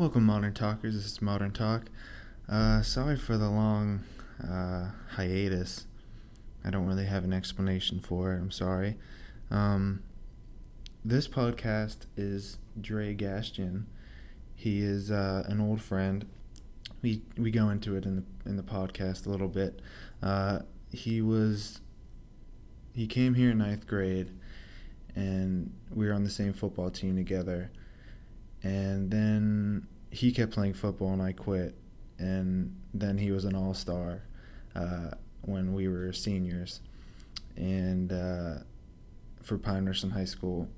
Welcome, Modern Talkers. This is Modern Talk. Uh, sorry for the long uh, hiatus. I don't really have an explanation for it. I'm sorry. Um, this podcast is Dre Gastian. He is uh, an old friend. We we go into it in the in the podcast a little bit. Uh, he was he came here in ninth grade, and we were on the same football team together. And then he kept playing football, and I quit. And then he was an all star uh, when we were seniors, and uh, for Pine Richland High School,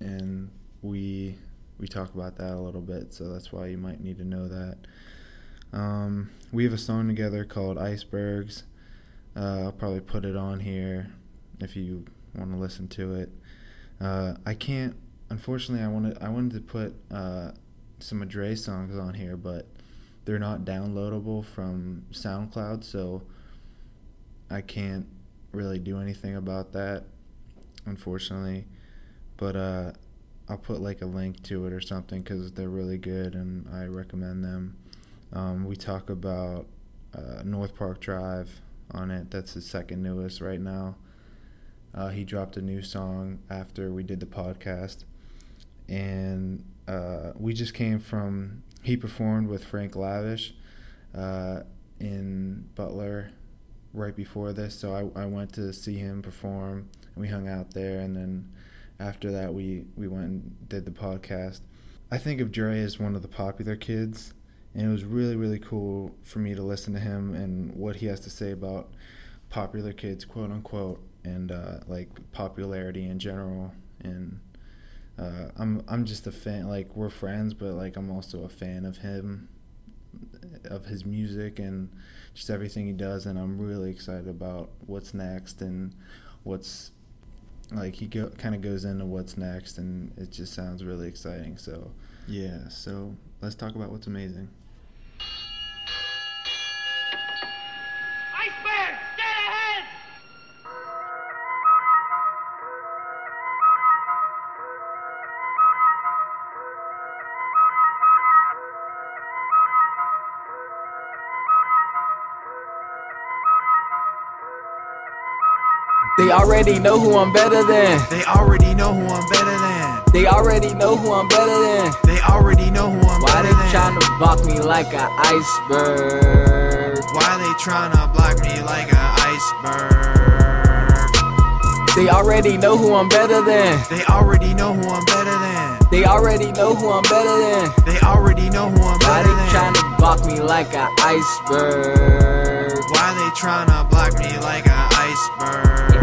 and we we talk about that a little bit. So that's why you might need to know that. Um, we have a song together called Icebergs. Uh, I'll probably put it on here if you want to listen to it. Uh, I can't. Unfortunately, I wanted I wanted to put uh, some of Dre's songs on here, but they're not downloadable from SoundCloud, so I can't really do anything about that, unfortunately. But uh, I'll put like a link to it or something because they're really good and I recommend them. Um, we talk about uh, North Park Drive on it. That's his second newest right now. Uh, he dropped a new song after we did the podcast, and uh, we just came from. He performed with Frank Lavish uh, in Butler right before this, so I, I went to see him perform, and we hung out there, and then after that we we went and did the podcast. I think of Dre as one of the popular kids, and it was really really cool for me to listen to him and what he has to say about popular kids, quote unquote, and uh, like popularity in general. And uh, I'm I'm just a fan. Like we're friends, but like I'm also a fan of him, of his music and just everything he does. And I'm really excited about what's next and what's like he go, kind of goes into what's next, and it just sounds really exciting. So yeah, so let's talk about what's amazing. Already know who I'm better than. They already know who I'm better than. They already know who I'm better than. They already know who I'm Why better than. Why they than. tryna block me like an iceberg? Why they tryna block me like an iceberg? They already know who I'm better than. They already know who I'm better than. They already know who I'm better than. They already know who I'm better than. Why they than. tryna block me like an iceberg? Why they tryna block me like an iceberg?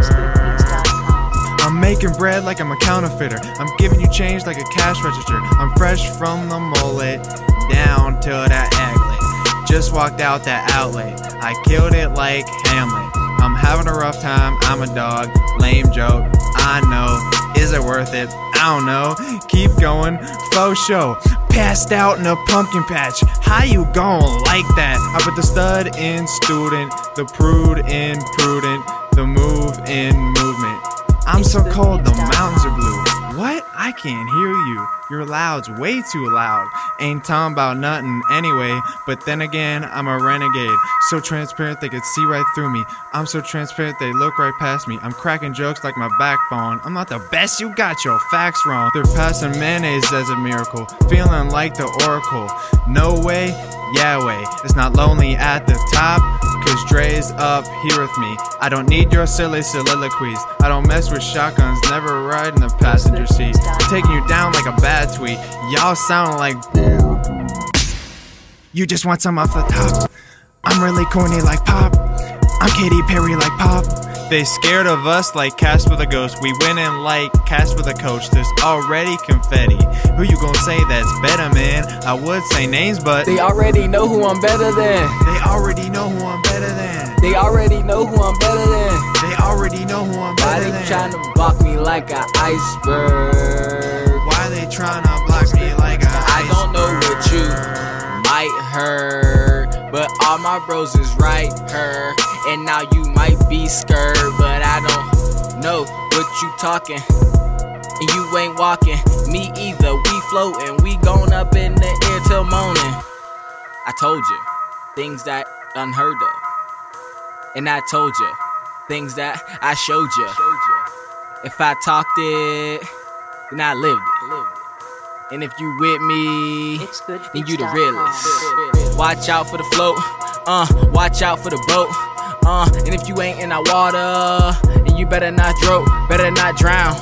Making bread like I'm a counterfeiter. I'm giving you change like a cash register. I'm fresh from the mullet down to that aglet. Just walked out that outlet. I killed it like Hamlet. I'm having a rough time. I'm a dog. Lame joke. I know. Is it worth it? I don't know. Keep going. Faux show. Passed out in a pumpkin patch. How you gon' like that? I put the stud in student, the prude in prudent, the move in movement. I'm so cold, the mountains are blue. What? I can't hear you. Your loud's way too loud. Ain't talking about nothing anyway, but then again, I'm a renegade. So transparent they could see right through me. I'm so transparent they look right past me. I'm cracking jokes like my backbone. I'm not the best, you got your facts wrong. They're passing mayonnaise as a miracle. Feeling like the oracle. No way, Yahweh. It's not lonely at the top. Cause Dre's up here with me. I don't need your silly soliloquies. I don't mess with shotguns, never ride in the passenger seat. Taking you down like a bad tweet. Y'all sound like you just want some off the top. I'm really corny like pop. I'm Katy Perry like pop. They scared of us like Casper the Ghost. We went in like Casper the Coach. There's already confetti. Who you gonna say that's better, man? I would say names, but They already know who I'm better than. they already know who I'm better than. They already know who I'm better than. They already know who I'm better than. Why they than. tryna block me like an iceberg? Tryna block me like I don't know what you might heard, but all my bros is right her. And now you might be scared, but I don't know what you talking. And you ain't walking, me either. We floating, we going up in the air till morning. I told you things that unheard of. And I told you things that I showed you. If I talked it, then I lived it. And if you with me, then you the realest. Watch out for the float, uh, watch out for the boat, uh, and if you ain't in that water, then you better not drown, better not drown.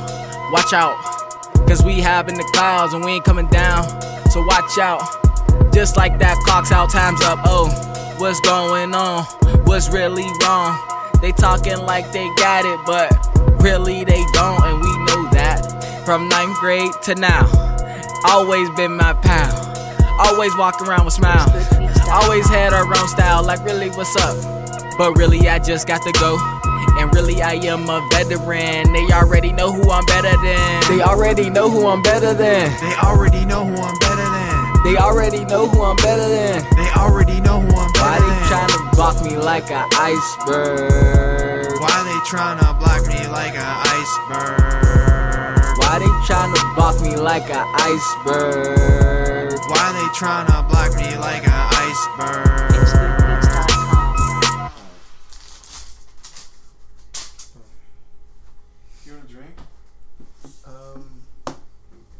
Watch out, cause we have in the clouds and we ain't coming down. So watch out, just like that clock's out, time's up. Oh, what's going on? What's really wrong? They talking like they got it, but really they don't, and we know that. From ninth grade to now, always been my pal. Always walk around with smile. Always had our own style, like really, what's up? But really, I just got to go. And really, I am a veteran. They already know who I'm better than. They already know who I'm better than. They already know who I'm better than. They already know who I'm better than. They already know who I'm better than. Why they to block me like an iceberg? Why they tryna block me like an iceberg? Why they tryna block me like an iceberg? Why they tryna block me like an iceberg? It's You want a drink? Um,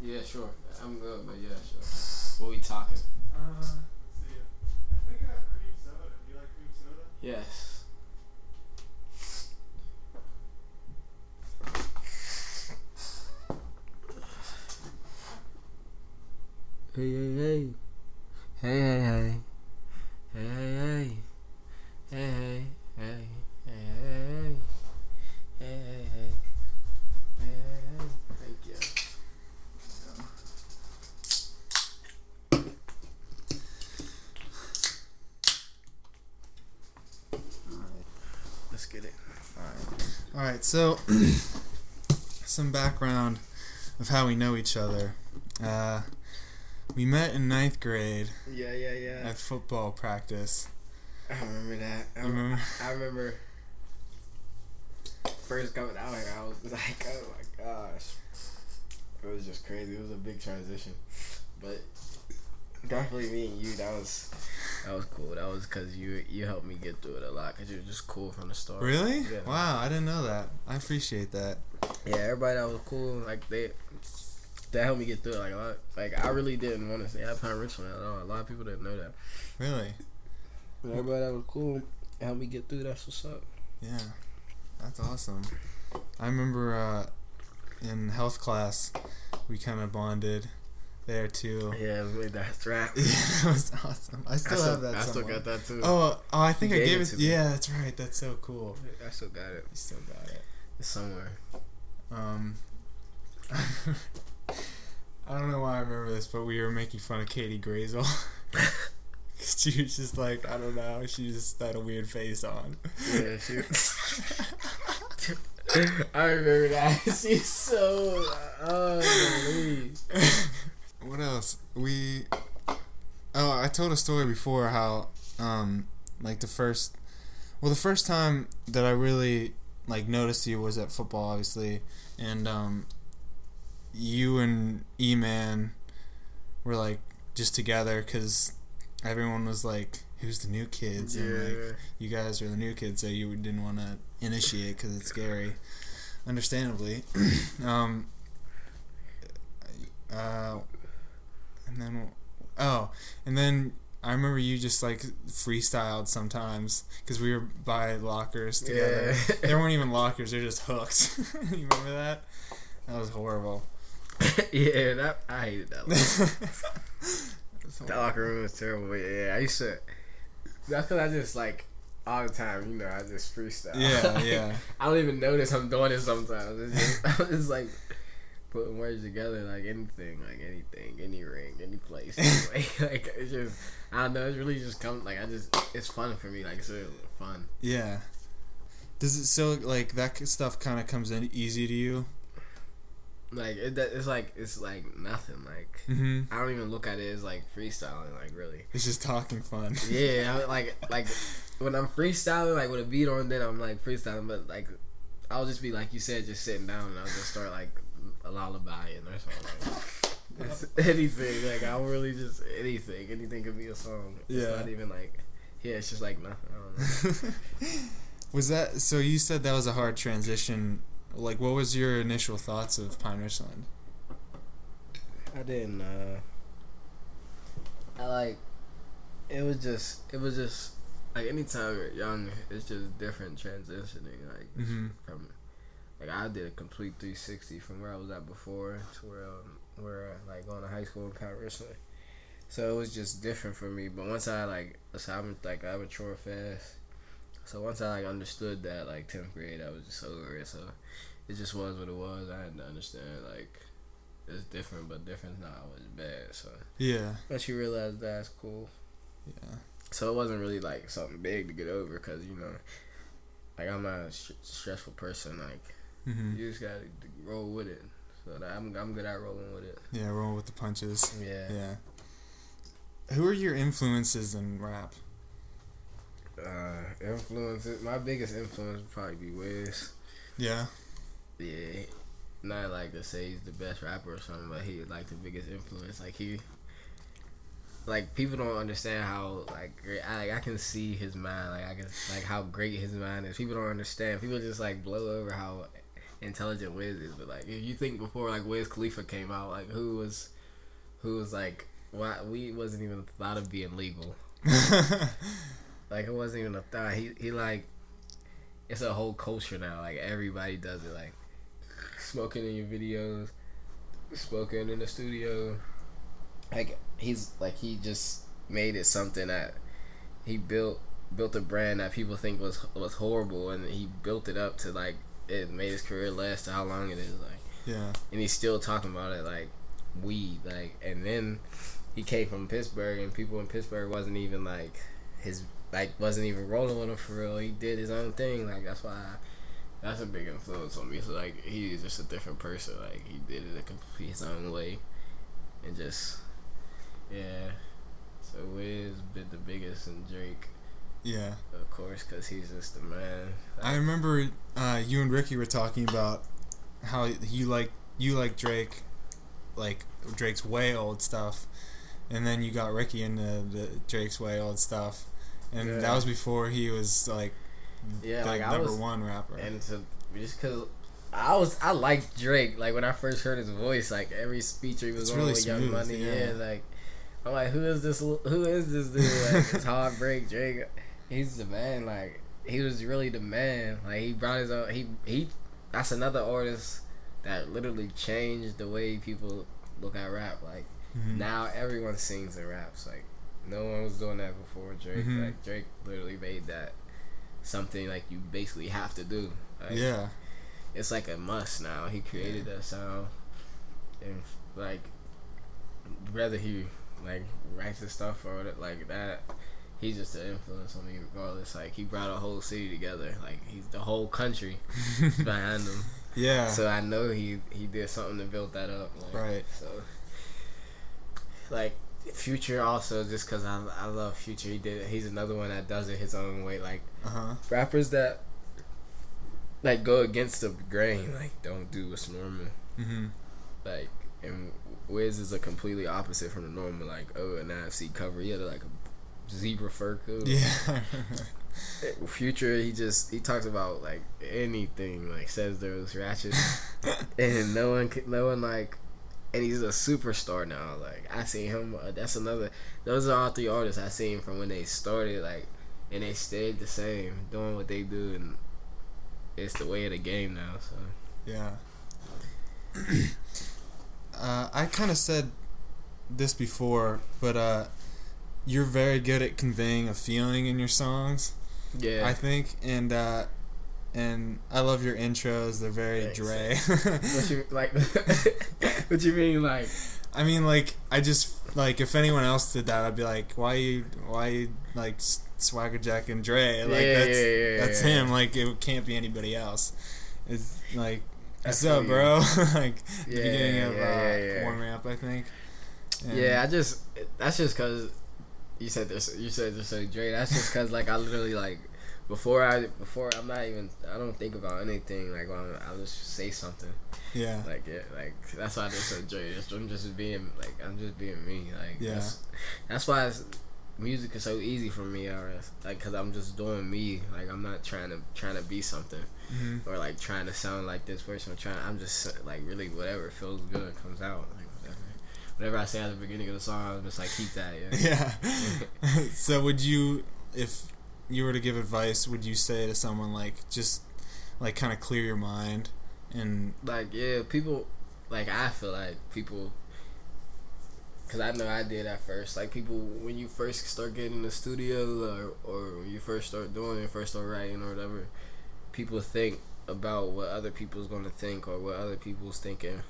yeah, sure. I'm good, but yeah, sure. What we talking? Uh, let's see. I think I have cream soda. Do you like cream soda? Yes. Hey, hey, hey. Hey, hey, hey. Hey, hey, hey. Hey, hey, hey. Hey, hey, hey. Hey, hey, hey. Hey, hey, hey. Thank you. Let's get it. All right, so some background of how we know each other. Uh, we met in ninth grade Yeah, yeah, yeah. at football practice. I remember that. I, remember? I remember first coming out here. I was like, oh my gosh, it was just crazy. It was a big transition, but definitely me and you. That was that was cool. That was because you you helped me get through it a lot. Cause you were just cool from the start. Really? Yeah. Wow, I didn't know that. I appreciate that. Yeah, everybody that was cool. Like they. That helped me get through it. Like a lot, like I really didn't want to say Alpine Richland at all. A lot of people didn't know that. Really? But everybody that was cool helped me get through. That's what's up. Yeah, that's awesome. I remember uh, in health class, we kind of bonded there too. Yeah, that's right. Yeah, that was awesome. I still, have that. I still got that too. Oh, oh, I think You I gave it it. to me. yeah, that's right. That's so cool. I still got it. You still got it. It's somewhere. Um, I don't know why I remember this, but we were making fun of Katie Grazel. she was just like, I don't know, she just had a weird face on. Yeah, she. I remember that. She's so. Oh. What else? We. Oh, I told a story before how, um, like the first, well, the first time that I really like noticed you was at football, obviously, and um, you and E Man were like just together because everyone was like, "Who's the new kids?" And like, you guys are the new kids, so you didn't want to initiate because it's scary, understandably. um, uh, and then, oh, and then I remember you just like freestyled sometimes because we were by lockers together. Yeah. There weren't even lockers; they're just hooks. you remember that? That was horrible. yeah, that I hated that. Locker. That locker room was terrible. Yeah, I used to. That's because I just like all the time. You know, I just freestyle. Yeah, yeah. I don't even notice I'm doing it sometimes. It's just, I'm just like putting words together, like anything, like anything, any ring, any place. Like it's just, I don't know. It's really just come like I just, it's fun for me. Like it's really fun. Yeah. Does it so like that stuff kind of comes in easy to you? Like it, it's like it's like nothing. Like Mm-hmm. I don't even look at it as like freestyling. Like really. It's just talking fun. Yeah, I, like like when I'm freestyling, like with a beat on, then I'm like freestyling. But like, I'll just be like you said, just sitting down, and I'll just start like a lullaby and or something. Like, It's anything. Like I'm really just anything. Anything could be a song. It's Yeah. not even like. Yeah, it's just like nothing. I don't know. was that so? You said that was a hard transition. Like, what was your initial thoughts of Pine Richland? I didn't. uh I like. It was just. It was just like anytime you're young, it's just different transitioning. Like Mm-hmm. from, like I did a complete 360 from where I was at before to where um, where like going to high school in Pat Richland. So it was just different for me. But once I like, so I'm like I mature fast. So once I like understood that like tenth grade, I was just over it. So it just was what it was. I had to understand like it's different, but different's not always bad. So Yeah. once you realize that's cool. Yeah. So it wasn't really like something big to get over because you know, like I'm not a sh- stressful person. Like Mm-hmm. you just gotta roll with it. So that I'm I'm good at rolling with it. Yeah. Roll with the punches. Yeah. Yeah. Who are your influences in rap? Uh, influences. My biggest influence would probably be Wiz. Yeah. Yeah. Not like to say he's the best rapper or something, but he like the biggest influence. Like he. Like people don't understand how like great I like I can see his mind like I can like how great his mind is. People don't understand. People just like blow over how intelligent Wiz is. But like if you think before like Wiz Khalifa came out, like who was who was like why we wasn't even thought of being legal. Like it wasn't even a thought. He he like it's a whole culture now. Like everybody does it. Like smoking in your videos, smoking in the studio. Like he's like he just made it something that he built built a brand that people think was was horrible, and he built it up to like it made his career last how long it is. Like yeah. and he's still talking about it like weed like and then he came from pittsburgh and people in pittsburgh wasn't even like his like wasn't even rolling with him for real he did his own thing like that's why I, that's a big influence on me so like he's just a different person like he did it a complete his own way and just yeah so wiz been the biggest and drake Yeah. of course because he's just the man I remember uh, you and Ricky were talking about how you like you like Drake, like Drake's way old stuff, and then you got Ricky into the Drake's way old stuff, and that was before he was like Yeah, the like, number one rapper. and to just cause I was I liked Drake like when I first heard his voice like every speech he was It's on really with Young Money yeah. yeah. like I'm like who is this who is this dude like it's heartbreak Drake he's the man like he was really the man. Like he brought his own he he that's another artist that literally changed the way people look at rap. Like Mhm. now everyone sings and raps. Like no one was doing that before Drake. Mhm. like Drake literally made that something like you basically have to do. Like, yeah, it's like a must now. He created that sound, and like whether he like writes his stuff or like that, he's just an influence on me regardless. Like he brought a whole city together. Like he's the whole country behind him. yeah, So I know he he did something to build that up. Like, Right. So like Future also just because I I love Future. He did. He's another one that does it his own way. Like uh huh, rappers that like go against the grain, like don't do what's normal. hmm Like and Wiz is a completely opposite from the normal. Like oh, an NFC cover, he had like a zebra fur coat. yeah, Future, he just he talks about like anything, like says those ratchet, and no one, no one like, and he's a superstar now. Like I seen him. Uh, that's another. Those are all three artists I seen from when they started. Like, and they stayed the same, doing what they do, and it's the way of the game now. So yeah. uh, I kind of said this before, but uh, you're very good at conveying a feeling in your songs. yeah, I think, and uh, and I love your intros. They're very Thanks. Dre. what you like? what you mean, like? I mean, like, I just like if anyone else did that, I'd be like, why you, why you, like Swagger Jack and Dre? Like Yeah, that's yeah, yeah, that's him. Like it can't be anybody else. It's like, what's up, bro? like the beginning of uh, warming up, I think. And- Yeah, I just that's just cause you said this. You said this so Dre. That's just cause like I literally like before I before I'm not even I don't think about anything like when I'm, I'll just say something Yeah. like yeah like that's why I just enjoy it. Just- I'm just being like I'm just being me like Yeah. that's, that's why it's, music is so easy for me or like because I'm just doing me like I'm not trying to trying to be something Mhm. or like trying to sound like this person. I'm trying. I'm just like really whatever feels good comes out. Whatever, I say at the beginning of the song, I'm just like keep that. Yeah. Yeah. so would you, if you were to give advice, would you say to someone like just like kind of clear your mind and Like yeah, people like I feel like people. Cause I know I did at first. Like people, when you first start getting in the studio, or or when you first start doing it, first start writing or whatever, people think about what other people's gonna think or what other people's thinking.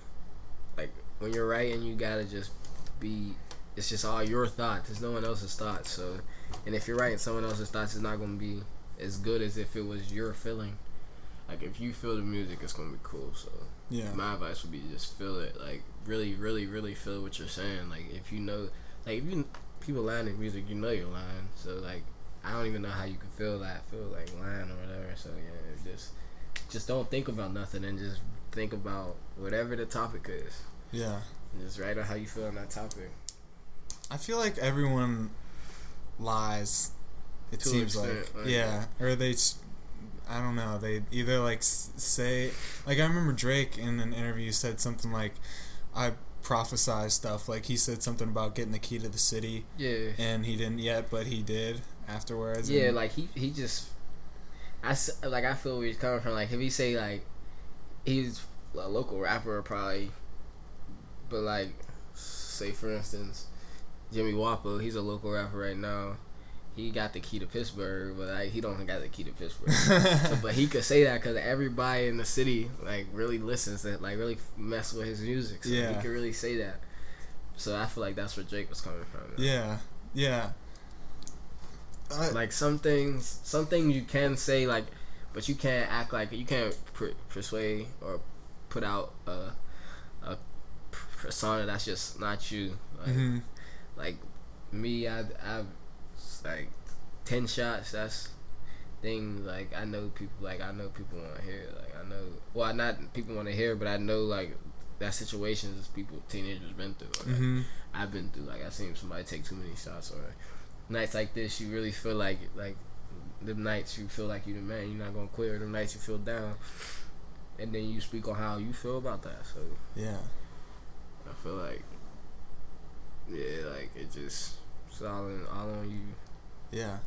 When you're writing, you gotta just be. It's just all your thoughts. It's no one else's thoughts. So, and if you're writing someone else's thoughts, it's not gonna be as good as if it was your feeling. Like if you feel the music, it's gonna be cool. So yeah, my advice would be just feel it. Like really, really, really feel what you're saying. Like if you know, like if you people lying in music, you know you're lying. So like I don't even know how you can feel that, feel like lying or whatever. So yeah, just just don't think about nothing and just think about whatever the topic is. Yeah. And just write out how you feel on that topic. I feel like everyone lies. It To seems like extent, like- yeah, or they. I don't know. They either like say like I remember Drake in an interview said something like, "I prophesize stuff." Like he said something about getting the key to the city, Yeah. and he didn't yet, but he did afterwards. Yeah, like he he just, I like I feel where he's coming from. Like if he say like, he's a local rapper probably, but like, say for instance, Jimmy Wopo, he's a local rapper right now. He got the key to Pittsburgh, but like he don't got the key to Pittsburgh. So, but he could say that because everybody in the city like really listens to like really mess with his music. So Yeah. he could really say that. So I feel like that's where Drake was coming from. yeah, yeah. I- like some things some things you can say like but you can't act like you can't per- persuade or put out a persona that's just not you like, mhm. like me i i've like 10 shots that's things like i know people like i know people want to hear like i know well not people want to hear but i know like that situations people teenagers been through like, Mhm. I've been through. Like I seen somebody take too many shots, or like, nights like this, you really feel like like the nights you feel like you the man. You're not gonna quit. Or the nights you feel down, and then you speak on how you feel about that. So Yeah. I feel like yeah, like it just it's all in, all on you. Yeah.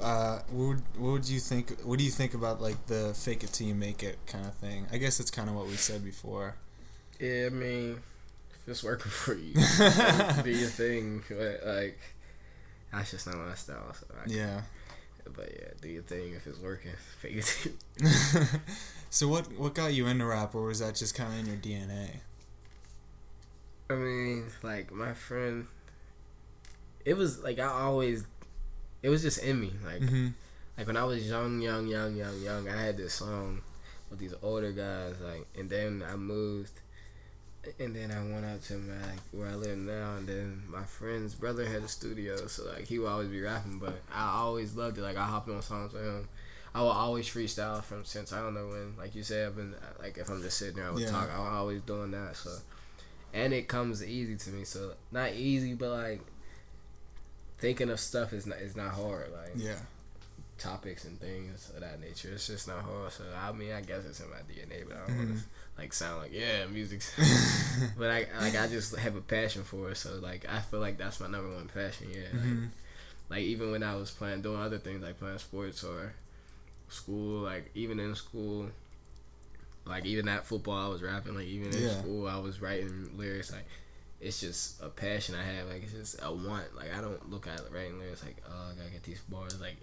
Uh, what would, what would you think? What do you think about like the fake it till you make it kind of thing? I guess it's kind of what we said before. Yeah, I mean, if it's working for you, do your thing. But like, that's just not my style. So Yeah. But yeah, do your thing if it's working. Fake it. so what what got you into rap, or was that just kind of in your DNA? I mean, like my friend, it was like I always, it was just in me. Like Mm-hmm. like when I was young, young, young, young, young, I had this song with these older guys. Like, and then I moved, and then I went out to my like where I live now. And then my friend's brother had a studio, so like he would always be rapping. But I always loved it. Like I hopped on songs with him. I will always freestyle from since I don't know when. Like you said, I've been like if I'm just sitting there, I would Yeah. talk. I was always doing that. So, and it comes easy to me. So not easy, but like thinking of stuff is not is not hard. Like Yeah. topics and things of that nature. It's just not hard. So I mean, I guess it's in my DNA, but I don't want Mhm. to like sound like yeah, music. but I like I just have a passion for it. So like I feel like that's my number one passion. Yeah. Like, hmm like even when I was playing doing other things like playing sports or school, like even in school. Like even at football, I was rapping. Like even in Yeah. school, I was writing lyrics. Like it's just a passion I have. Like it's just a want. Like I don't look at writing lyrics like oh I gotta get these bars. Like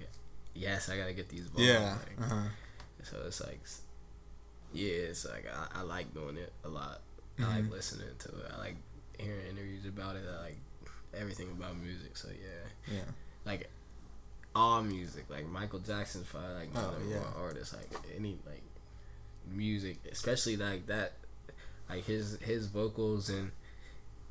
yes, I gotta get these bars. Yeah. Like, Uh-huh. so it's like, yeah, it's like I, I like doing it a lot. I like Mhm. listening to it. I like hearing interviews about it. I like everything about music. So yeah, Yeah. like all music, like Michael Jackson's probably like my Oh, number yeah. one artist. Like any like music, especially like that, like his his vocals and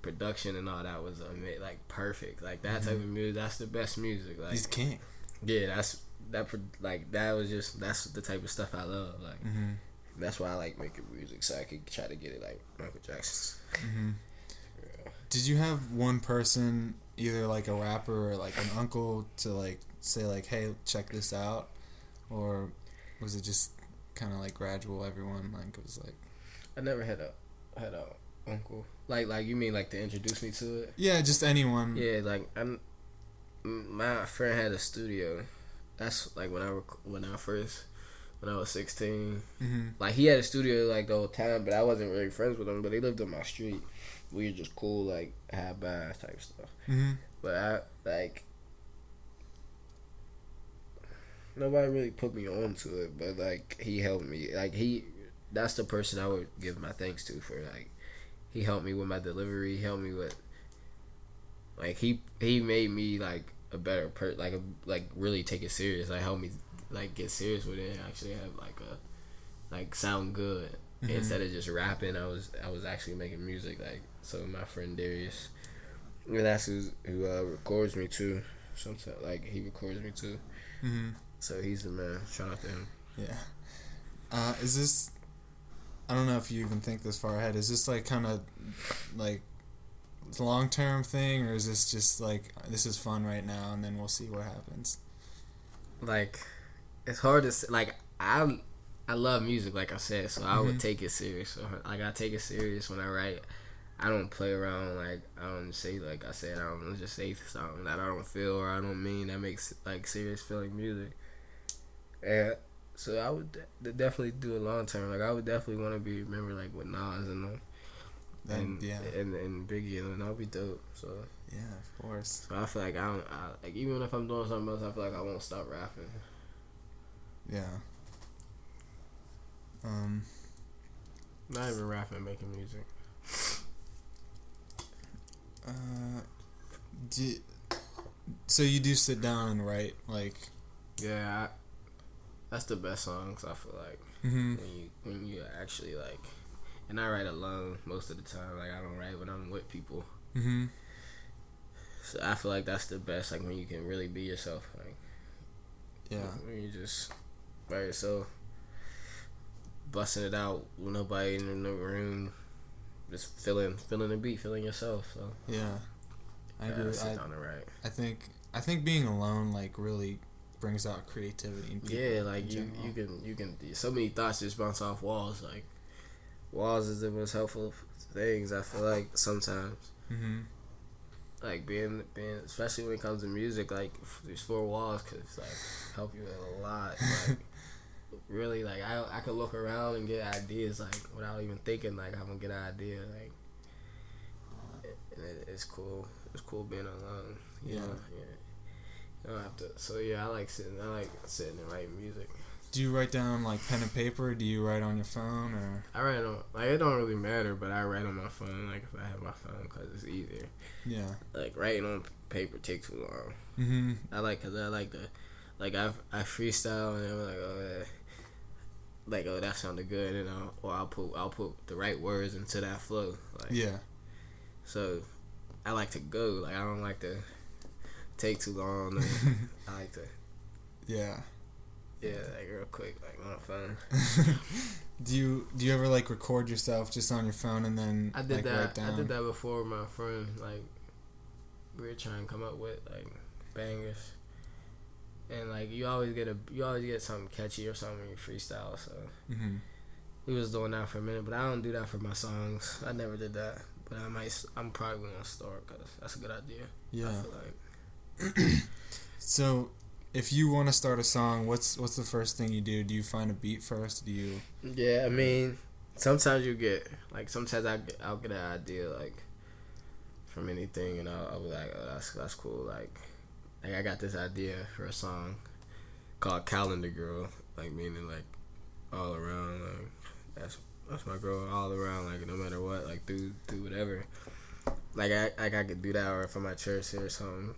production and all that was like perfect. Like that type of music, that's the best music. Like Mm-hmm. He's king. yeah, that's that like that was just that's the type of stuff I love. Like hmm that's why I like making music, so I could try to get it like Michael Jackson. hmm Did you have one person, either like a rapper or like an uncle, to like say like, "Hey, check this out," or was it just kind of like gradual? Everyone like was like, I never had a had a uncle like like you mean like to introduce me to it. yeah, just anyone. Yeah, like I'm. My friend had a studio. That's like when I rec- when I first when I was sixteen. hmm Like he had a studio like the whole time, but I wasn't really friends with him. But he lived on my street. We were just cool, like have baths type stuff. hmm But I like nobody really put me on to it. But like he helped me. Like he, that's the person I would give my thanks to for like he helped me with my delivery. He helped me with like he he made me like a better per like a, like really take it serious. Like helped me like get serious with it and actually have like a like sound good Mhm. instead of just rapping. I was I was actually making music. Like so, my friend Darius, and that's who's, who uh, records me too. Sometimes like he records me too. hmm So he's the man. Shout out to him. Yeah. Uh, is this? I don't know if you even think this far ahead. Is this like kind of like it's a long term thing, or is this just like this is fun right now, and then we'll see what happens? Like it's hard to say. Like I I love music. Like I said, so I would Mhm. take it serious. So, like I take it serious when I write. I don't play around. Like I don't say like I said. I don't just say something that I don't feel or I don't mean. That makes like serious feeling music. And so I would de- definitely do a long term. Like I would definitely want to be remembered like with Nas and them. Then and yeah, and and Biggie and that would be dope. So, yeah, of course. so I feel like I don't I, like even if I'm doing something else, I feel like I won't stop rapping. Yeah. Um. Not even rapping, making music. Uh. Do, so you do sit down and write like. Yeah, I, that's the best songs. I feel like hmm when you when you actually like, and I write alone most of the time. Like I don't write when I'm with people. hmm So I feel like that's the best. Like when you can really be yourself. Like Yeah. when you just by yourself, busting it out with nobody in the room, just feeling feeling the beat, feeling yourself. So Yeah. I agree. sit I, down and write. I think I think being alone like really brings out creativity in people. Yeah, like you, general. you can you can so many thoughts just bounce off walls. Like walls is the most helpful things. I feel like sometimes hmm like being being especially when it comes to music. Like these four walls could like help you a lot. Like really, like I I could look around and get ideas like without even thinking. Like I'm gonna get an idea. Like it, it's cool. It's cool being alone. Yeah. know? yeah. You don't have to. So yeah, I like sitting. I like sitting and writing music. Do you write down like pen and paper? Do you write on your phone or? I write on like it don't really matter, but I write on my phone. Like if I have my phone, because it's easier. Yeah. Like writing on paper takes too long. hmm I like because I like the like I I freestyle and I'm like oh yeah. Like oh that sounded good and I'll, or I'll put I'll put the right words into that flow like Yeah. so I like to go like I don't like to take too long I like to Yeah. yeah like real quick like on the phone do you do you ever like record yourself just on your phone and then I did like, that. I did that before with my friend. Like we were trying to come up with like bangers, and like you always get a you always get something catchy or something when you freestyle. So hmm we was doing that for a minute, but I don't do that for my songs. I never did that, but I might. I'm probably gonna start because that's a good idea. I Yeah. feel like So, if you want to start a song, what's what's the first thing you do? Do you find a beat first? Do you? Yeah, I mean, sometimes you get like sometimes I get, I'll get an idea like from anything, and I'll, I'll be like, oh, that's that's cool. Like, like I got this idea for a song called Calendar Girl, like meaning like all around. Like that's that's my girl all around. Like no matter what, like do do whatever. Like I like I could do that, or if I'm at church or something,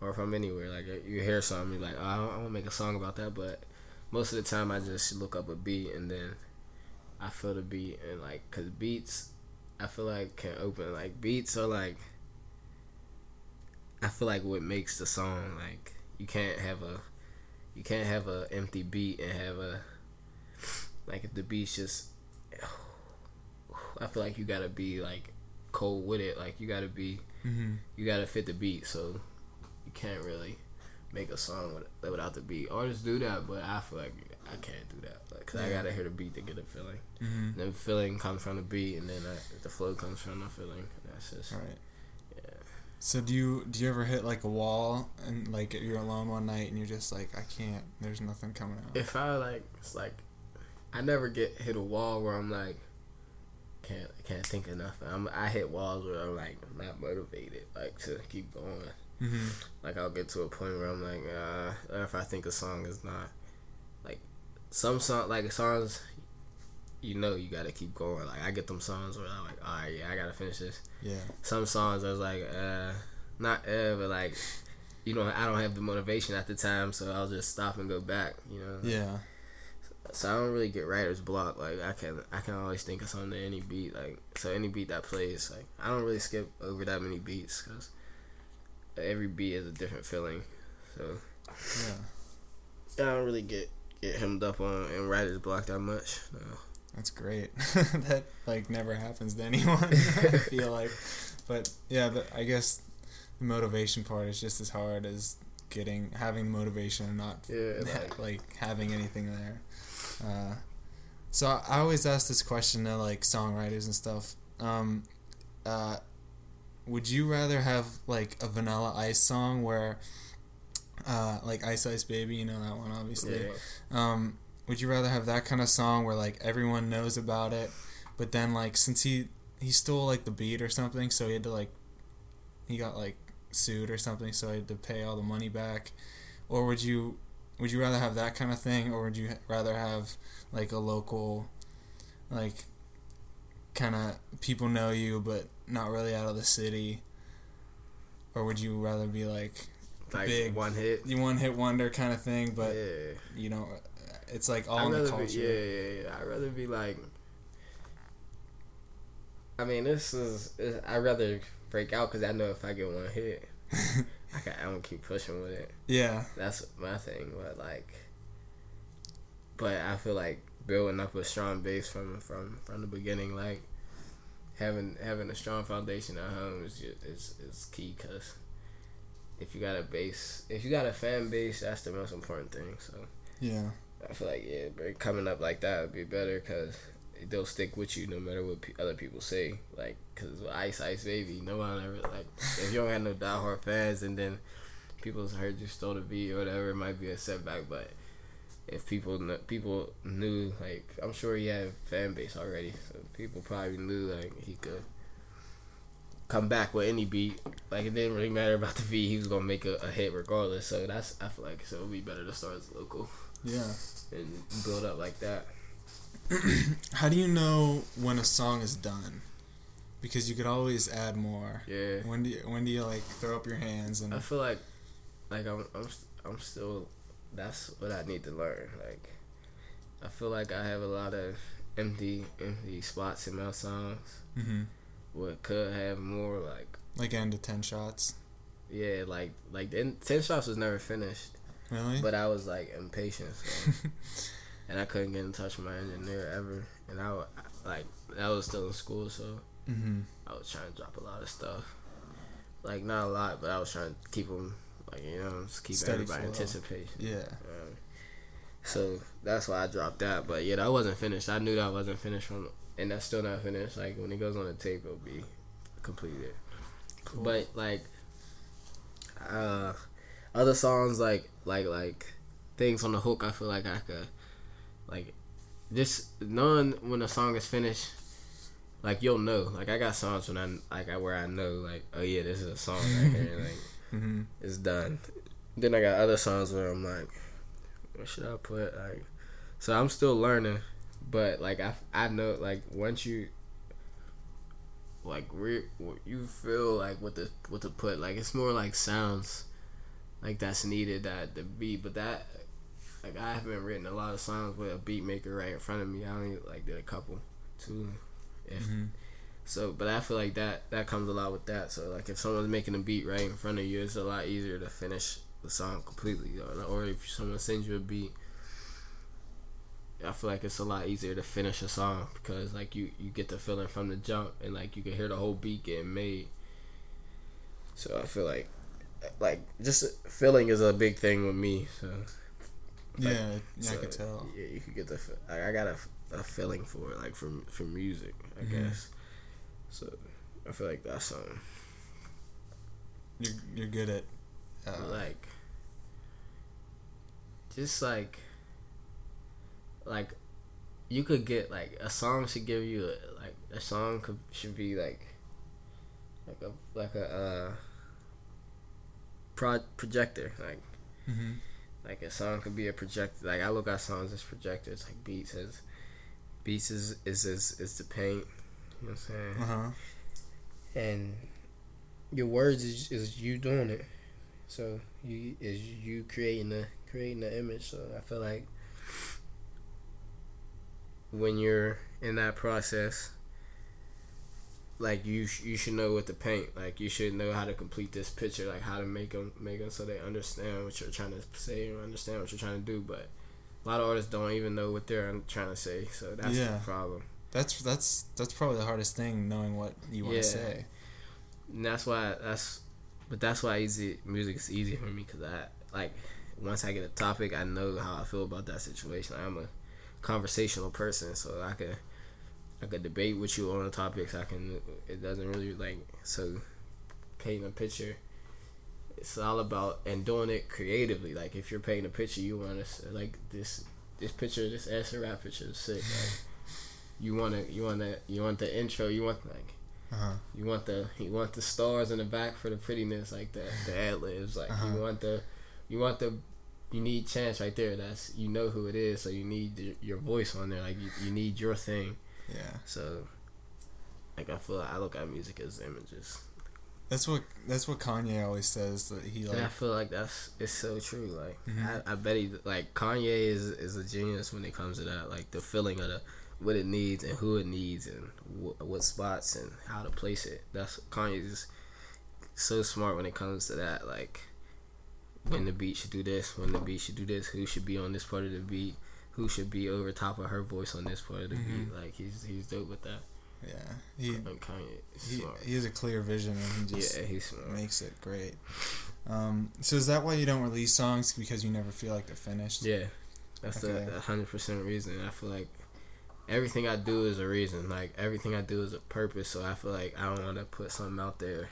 or if I'm anywhere, like you hear something, you're like, oh, I want to make a song about that, but most of the time I just look up a beat and then I feel the beat and like cause beats I feel like can open like beats are like I feel like what makes the song like you can't have a you can't have a empty beat and have a like if the beat's just. I feel like you gotta be like cold with it. Like you gotta be, Mm-hmm. you gotta fit the beat. So you can't really make a song without the beat. Artists do that, but I feel like I can't do that. Like, Cause I gotta hear the beat to get a feeling. Mm-hmm. And then feeling comes from the beat, and then uh, the flow comes from the feeling. That's just All right. yeah. So do you do you ever hit like a wall and like you're alone one night and you're just like I can't. There's nothing coming out. If I like, it's like I never get hit a wall where I'm like can't can't think of nothing. I'm I hit walls where I'm like not motivated like to keep going. Mm-hmm. Like I'll get to a point where I'm like, uh, or if I think a song is not like some song like songs, you know, you gotta keep going. Like I get them songs where I'm like, all right, yeah, I gotta finish this. Yeah. Some songs I was like, uh, not uh, but like, you know, I don't have the motivation at the time, so I'll just stop and go back. You know. Yeah. So I don't really get writer's block. Like I can, I can always think of something to any beat. Like so, any beat that plays, like I don't really skip over that many beats because every beat is a different feeling. So Yeah. I don't really get get hemmed up on and writer's block that much. No. That's great. that like never happens to anyone. I feel like, but yeah, but I guess the motivation part is just as hard as getting having the motivation and not Yeah, like- like having anything there. Uh, so I, I always ask this question to like songwriters and stuff. Um, uh, would you rather have like a Vanilla Ice song where, uh, like Ice Ice Baby, you know that one obviously. Yeah. Um, would you rather have that kind of song where like everyone knows about it, but then like since he he stole like the beat or something, so he had to like he got like sued or something, so he had to pay all the money back, or would you would you rather have that kind of thing, or would you rather have like a local like kind of people know you but not really out of the city, or would you rather be like Like Big. one hit. you one hit wonder kind of thing, but yeah. you know it's like all I'd in the culture. be yeah, yeah, yeah. I'd rather be like. I mean, this is. is I'd rather break out because I know if I get one hit, I can. I'm gonna keep pushing with it. yeah. That's my thing. But like, but I feel like building up a strong base from from from the beginning, like having having a strong foundation at home is just, is is key. Cause if you got a base, if you got a fan base, that's the most important thing. So Yeah. I feel like yeah, coming up like that would be better because they'll stick with you no matter what pe- other people say. Like, cause Ice Ice Baby, no one ever like if you don't have no diehard fans and then people's heard you stole the beat or whatever, it might be a setback. But if people kn- people knew like I'm sure he had fan base already, so people probably knew like he could come back with any beat. Like it didn't really matter about the beat, he was gonna make a, a hit regardless. So that's I feel like so it would be better to start as local Yeah. and build up like that. How do you know when a song is done? Because you could always add more. Yeah, When do you, when do you like throw up your hands and I feel like like I'm I'm I'm still that's what I need to learn. Like I feel like I have a lot of empty empty spots in my songs. hmm What could have more like like end to ten shots? yeah like like the ten shots was never finished, Really? but I was like impatient. So. and I couldn't get in touch with my engineer ever. And I like I was still in school, so hmm I was trying to drop a lot of stuff. Like not a lot, but I was trying to keep them like you know just keep Steady everybody flow. anticipation. Yeah. Um, so that's why I dropped that. But yeah, that wasn't finished. I knew that wasn't finished from, and that's still not finished. Like when it goes on the tape, it'll be completed. Cool. But like, uh, other songs like like like things on the hook, I feel like I could like just knowing when a song is finished. Like you'll know, like I got songs when I like I where I know like oh yeah this is a song right here like hmm it's done. Then I got other songs where I'm like, what should I put? Like, so I'm still learning, but like I, I know like once you like re- you feel like what the what to put like it's more like sounds like that's needed that the beat, but that like I haven't written a lot of songs with a beat maker right in front of me. I only like did a couple, two, if hmm so, but I feel like that that comes a lot with that. So, like if someone's making a beat right in front of you, it's a lot easier to finish the song completely, or, if someone sends you a beat. I feel like it's a lot easier to finish a song because like you you get the feeling from the jump and like you can hear the whole beat getting made. So I feel like like just feeling is a big thing with me. So Yeah, yeah I so, could tell. Yeah, you could get the. fe- I I got a, a feeling for it, like from from music, I Mhm. guess. So I feel like that's something You're you're good at. Uh, like just like like you could get like a song should give you a, like a song could should be like like a like a uh pro- projector like mhm. Like a song could be a projector. Like I look at songs as projectors. Like beats as beats is is is, is the paint. You know what I'm saying? Uh huh. And your words is, is you doing it. So you is you creating the creating the image. So I feel like when you're in that process, like you sh- you should know what to paint. Like you should know how to complete this picture. Like how to make them make them so they understand what you're trying to say or understand what you're trying to do. But a lot of artists don't even know what they're trying to say. So that's Yeah. the problem. That's that's that's probably the hardest thing, knowing what you want Yeah. to say. And that's why that's, but that's why easy music is easy for me because I like once I get a topic, I know how I feel about that situation. I'm a conversational person, so I could I could debate with you on the topics. I can. It doesn't really like so painting a picture. It's all about and doing it creatively. Like if you're painting a picture, you want to like this this picture, this acid rap picture is sick. Like, you want to you want to you want the intro. You want like Uh huh. you want the you want the stars in the back for the prettiness, like the the ad libs. Like Uh-huh. you want the you want the you need chance right there. That's you know who it is, so you need the, your voice on there. Like you, you need your thing. Yeah. So like I feel like I look at music as images. That's what that's what Kanye always says that he like. and I feel like that's it's so true. Like Mhm. I, I bet he like Kanye is is a genius when it comes to that. Like the feeling of the what it needs and who it needs and wh- what spots and how to place it. That's Kanye's so smart when it comes to that. Like when the beat should do this, when the beat should do this, who should be on this part of the beat, who should be over top of her voice on this part of the beat. Like he's he's dope with that. yeah. He And Kanye he, he has a clear vision and he just yeah, he's makes it great. Um, so is that why you don't release songs because you never feel like they're finished? Yeah, that's Okay. the hundred percent reason. I feel like everything I do is a reason. Like everything I do is a purpose. So I feel like I don't want to put something out there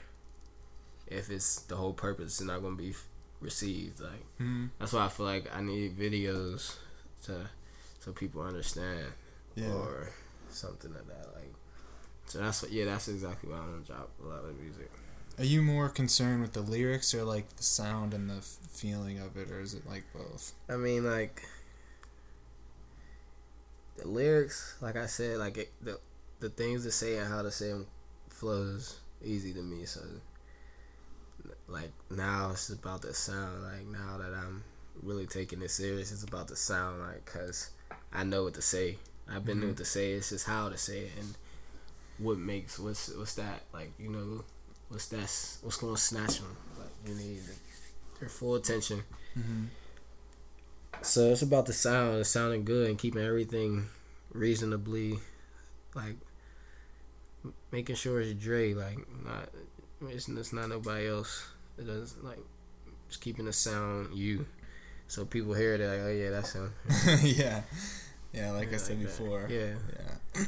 if it's the whole purpose is not gonna be received. Like Mhm. that's why I feel like I need videos to so people understand Yeah. or something like that. Like so that's what. Yeah, that's exactly why I want to drop a lot of music. Are you more concerned with the lyrics or like the sound and the f- feeling of it, or is it like both? I mean, like the lyrics, like I said, like it, the the things to say and how to say them flows easy to me. So, like now it's about the sound. Like now that I'm really taking it serious, it's about the sound. Like, cause I know what to say. I've been Mhm. what to say. It's just how to say it and what makes what's what's that like you know what's that what's gonna snatch them. Like you need their full attention. Mm-hmm. So it's about the sound, it's sounding good, and keeping everything reasonably, like making sure it's Dre, like not it's, it's not nobody else. It doesn't like just keeping the sound you, so people hear it like, oh yeah, that's him. yeah, yeah. Like I said like that. before. Yeah,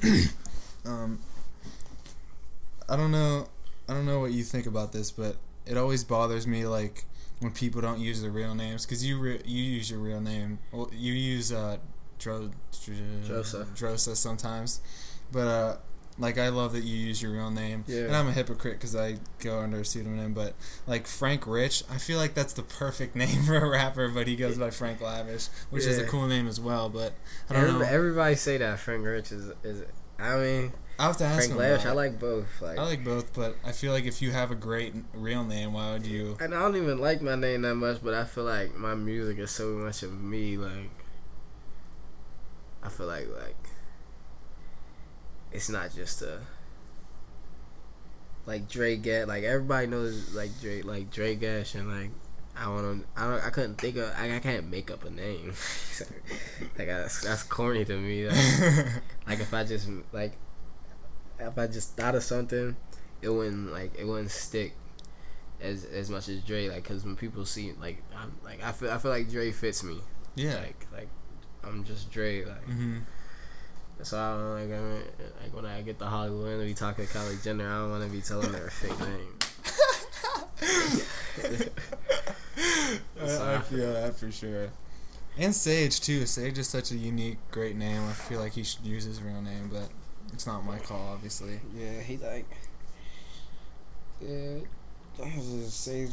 Yeah. um, I don't know. I don't know what you think about this, but it always bothers me like when people don't use their real names because you re- you use your real name. Well, you use uh, Dro- Dro- Drosa. Drosa sometimes, but uh, like I love that you use your real name. Yeah. And I'm a hypocrite because I go under a pseudonym, but like Frank Rich, I feel like that's the perfect name for a rapper, but he goes by Frank Lavish, which is a cool name as well. But I don't Every- know. everybody say that Frank Rich is is. I mean, I have to ask Frank. Lash. I like both. Like, I like both, but I feel like if you have a great real name, why would you? and I don't even like my name that much, but I feel like my music is so much of me. Like, I feel like like it's not just a like Dre Gash. Like everybody knows like Dre, like Dre Gash, and like I want to. I don't. I couldn't think of. I, I can't make up a name. like that's that's corny to me. Like, like if I just like, if I just thought of something, it wouldn't like it wouldn't stick as as much as Dre. Like, cause when people see like I'm like I feel I feel like Dre fits me. yeah. Like like I'm just Dre. Like hmm so I don't like I mean, like when I get to Hollywood and we talk to Kylie Jenner, I don't want to be telling her a fake name. I, I feel that for sure. And Sage too. Sage is such a unique, great name. I feel like he should use his real name, but it's not my call, obviously. Yeah, he's like, yeah, that was just Sage.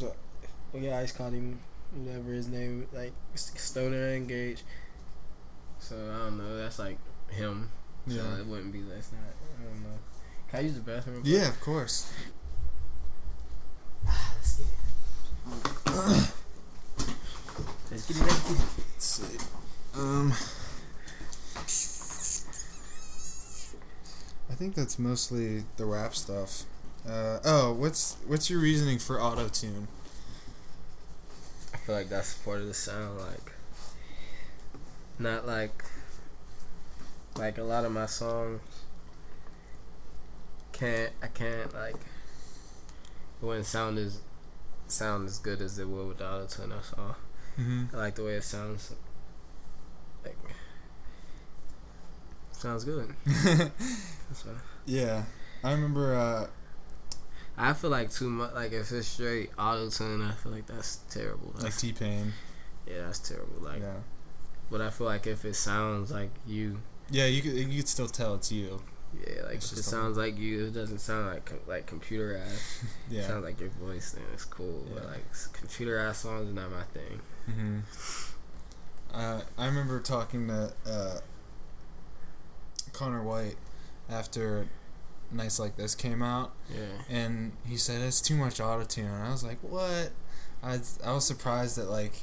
Yeah, I just called him whatever his name, like Stoner Engage. So I don't know. That's like him. So Yeah. it wouldn't be. That's not. I don't know. Can I use the bathroom? Yeah, of course. Let's get it. Let's get it. Let's see. Um, think that's mostly the rap stuff. Uh, oh, what's what's your reasoning for auto tune? I feel like that's part of the sound. Like, not like, like a lot of my songs. Can't I can't like. It wouldn't sound as sound as good as it would with the auto tune. That's all. Mm-hmm. I like the way it sounds. Like, sounds good. That's yeah, I remember. Uh, I feel like too much. Like if it's straight auto tune, I feel like that's terrible. like T Pain. yeah, that's terrible. Like, Yeah, but I feel like if it sounds like you. yeah, you could you could still tell it's you. Yeah, like It's if it just sounds like you, it doesn't sound like com- like computerized. Yeah. Sounds like your voice, then it's cool. But like computerized songs is not my thing. hmm Uh, I remember talking to uh, Connor White after Nights Like This came out, Yeah, and he said it's too much auto tune. And I was like, what? I was, I was surprised that like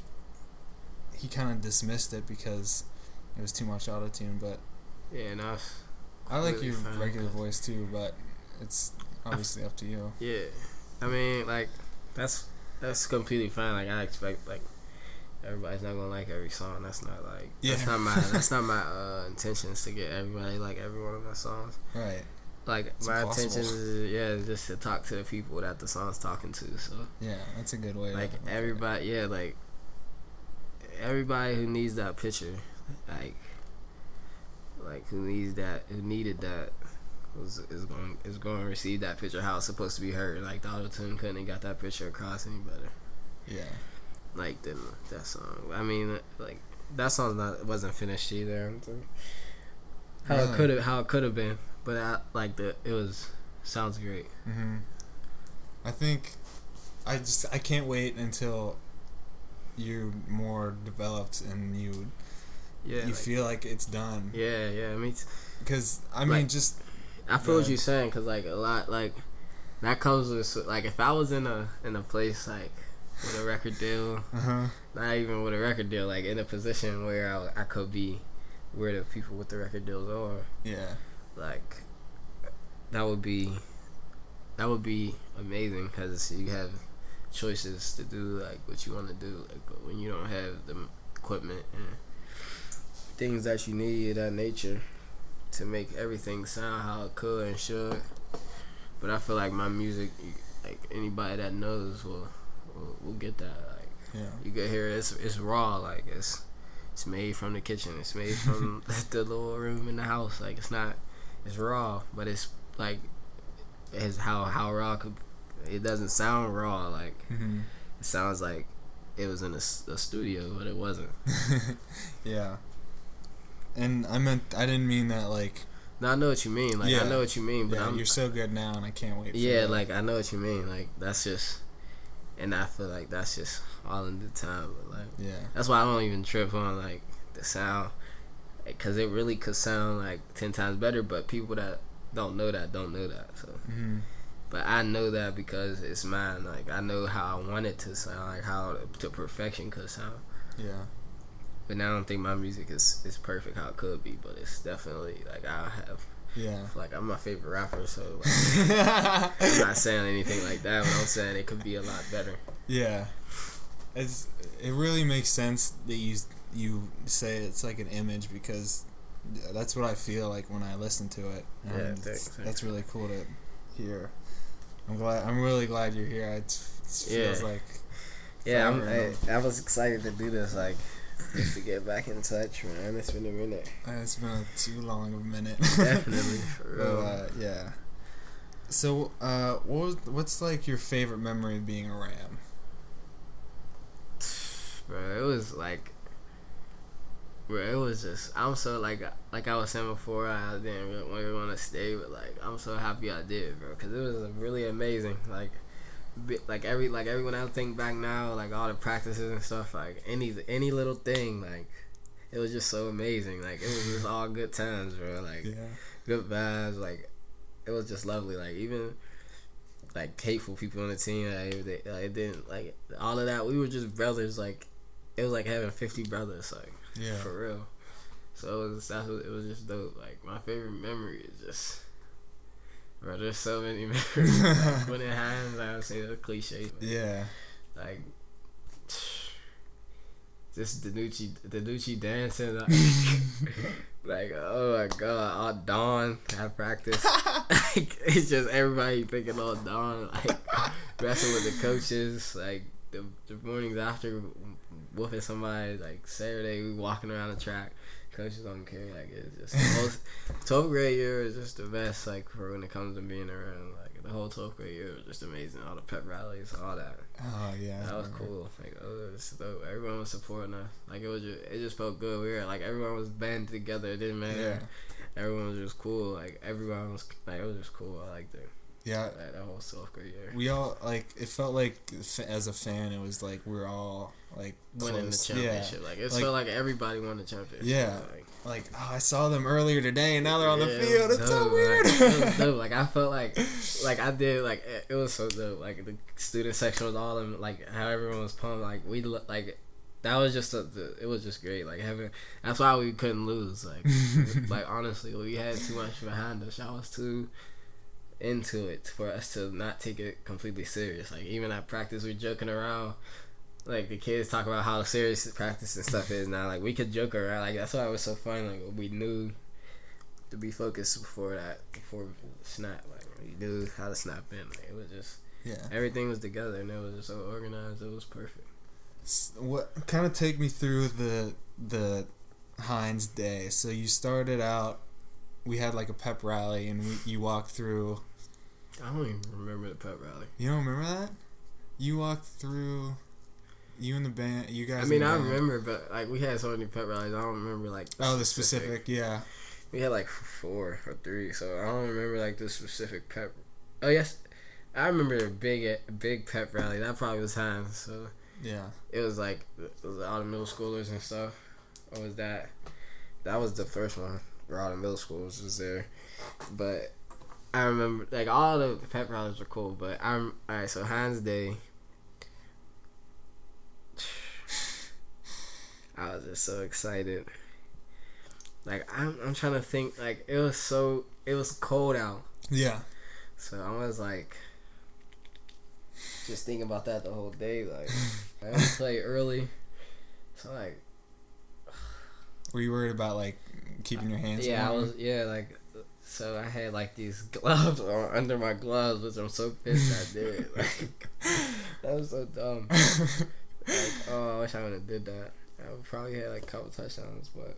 he kind of dismissed it because it was too much auto tune. But yeah, and I like Completely your regular voice too. But it's obviously up to you. yeah. I mean, like that's that's completely fine. Like I expect like everybody's not gonna like every song. That's not like that's not my that's not my uh, intentions to get everybody like every one of my songs. Right. Like It's my impossible. intentions is yeah, just to talk to the people that the song's talking to. So Yeah, that's a good way. like look at it. everybody, yeah, like everybody who needs that picture, like like who needs that, who needed that, was is going is going to receive that picture how it's supposed to be heard. Like the auto tune couldn't have got that picture across any better. Yeah. Like than that song. I mean, like that song's not wasn't finished either. How it could have how it could have been, but I like the it was sounds great. hmm I think I just I can't wait until you're more developed and you Yeah, you like- feel like it's done. yeah, yeah. I mean, Because I mean, Like- just I feel what you're saying because like a lot like that comes with like if I was in a in a place like with a record deal, uh huh. not even with a record deal, like in a position where I, I could be where the people with the record deals are, Yeah. like that would be that would be amazing because you have choices to do like what you want to do like but when you don't have the equipment and things that you need of that nature to make everything sound how it could and should but i feel like my music like anybody that knows will will, will get that like Yeah. you can hear it's it's raw like it's it's made from the kitchen it's made from the little room in the house like it's not it's raw but it's like it's how how raw could it doesn't sound raw like hmm it sounds like it was in a studio but it wasn't yeah. And I meant I didn't mean that like no i know what you mean like Yeah. i know what you mean but yeah i'm you're so good now and I can't wait. For yeah that. like i know what you mean like that's just and i feel like that's just all in the time but like yeah That's why I don't even trip on like the sound, because it really could sound like ten times better. But people that don't know that don't know that. So, hmm but I know that because it's mine. Like I know how I want it to sound, like how to perfection could sound. yeah But now I don't think my music is is perfect how it could be. But it's definitely like I have yeah. like I'm my favorite rapper. So like, I'm not saying anything like that. But I'm saying it could be a lot better. yeah. it's it really makes sense that you you say it's like an image because that's what I feel like when I listen to it. Yeah, And thanks, thanks. that's really cool to hear. I'm glad. I'm really glad you're here. It feels Yeah. like Yeah, I'm. I, I was excited to do this, like, just to get back in touch, man. It's been a minute. Uh, it's been a too long of a minute. Definitely, for But, uh, yeah. So, uh, what was, what's like your favorite memory of being a Ram? bro. It was like, bro. It was just. I'm so like, like I was saying before. I didn't really, want to stay, but like, I'm so happy I did, bro. Because it was really amazing. Like, like every like every when I think back now, like all the practices and stuff, like any any little thing, like. It was just so amazing. Like it was just all good times, bro. Like good vibes. Like it was just lovely. Like even like hateful people on the team, like, they, like it didn't like all of that. We were just brothers. Like it was like having fifty brothers. Like Yeah. for real. So it was that's what, it was just dope. Like my favorite memory is just. Bro, there's so many memories. like, when it happens, I would say the cliche. Yeah. Like, just Danucci, Danucci dancing. Like, like, oh my god, all Dawn have practice. like, it's just everybody thinking all Dawn. Like, wrestling with the coaches. Like, the, the mornings after whooping somebody. Like, Saturday, we walking around the track. Coaches don't care. Like, it's just the whole 12th grade year is just the best. Like, for when it comes to being around. Like, the whole 12th grade year was just amazing. All the pep rallies, all that. Oh yeah. That was cool. Like oh, it was dope. Everyone was supporting us. Like it was just, it just felt good. We were like everyone was banded together. It didn't matter. Yeah. Everyone was just cool. Like everyone was like it was just cool. I liked it. Yeah. Like, that whole grade year. We all like it felt like as a fan it was like we're all like Winning the close. championship. Like it Like- felt like everybody won the championship. Yeah. Like, Like oh I saw them earlier today and now they're on the yeah, it field. It's so weird. Like, it was dope. Like I felt like like I did like it, was so dope. Like the student section was all them like how everyone was pumped. Like we like that was just a, the, it was just great. Like having that's why we couldn't lose. Like like honestly, we had too much behind us. I was too into it for us to not take it completely serious. Like even at practice, we're joking around. Like the kids talk about how serious practice and stuff is now. Like we could joke around. Like that's why it was so fun. Like we knew to be focused before that, before snap. Like we knew how to snap in. Like, it was just yeah. everything was together and it was just so organized. It was perfect. What kind of take me through the the Heinz day? So you started out. We had like a pep rally, and we, you walked through. I don't even remember the pep rally. You don't remember that? You walked through. You and the band. You guys. I mean, I remember, but like we had so many pep rallies. I don't remember like. Oh, the specific. Yeah. We had like four or three, so I don't remember like the specific pep. Oh yes, I remember a big a big pep rally. That probably was Heinz. So Yeah. it was like it was all the middle schoolers and stuff. Or was that? That was the first one. Where all the middle schools was there, but I remember like all the pep rallies were cool. But I'm all right. So Heinz Day. I was just so excited. Like I'm, I'm trying to think. Like it was so, it was cold out, Yeah. so I was like, just thinking about that the whole day. Like I had to play early, so like Were you worried about like keeping your hands? yeah, I was yeah like. So I had like these gloves on under my gloves, which I'm so pissed I did. Like that was so dumb. Like oh, I wish I would have did that. I would probably had like a couple touchdowns, but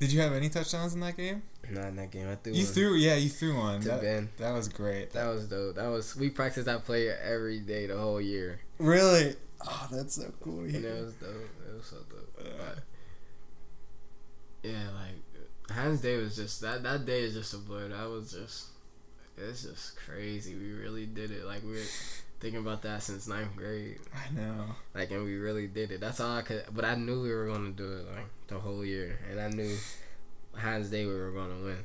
Did you have any touchdowns in that game? not in that game. I threw You threw. Yeah, you threw one. to That, Ben. that was great. That was dope. That was we practiced that play every day the whole year, really. Oh, that's so cool and it was dope. It was so dope. Yeah, like Heinz Day was just that. That day is just a blur. That was just it's just crazy. We really did it. Like we were thinking about that since ninth grade. I know. Like and we really did it. That's all I could. But I knew we were gonna do it like the whole year, and I knew Heinz Day we were gonna win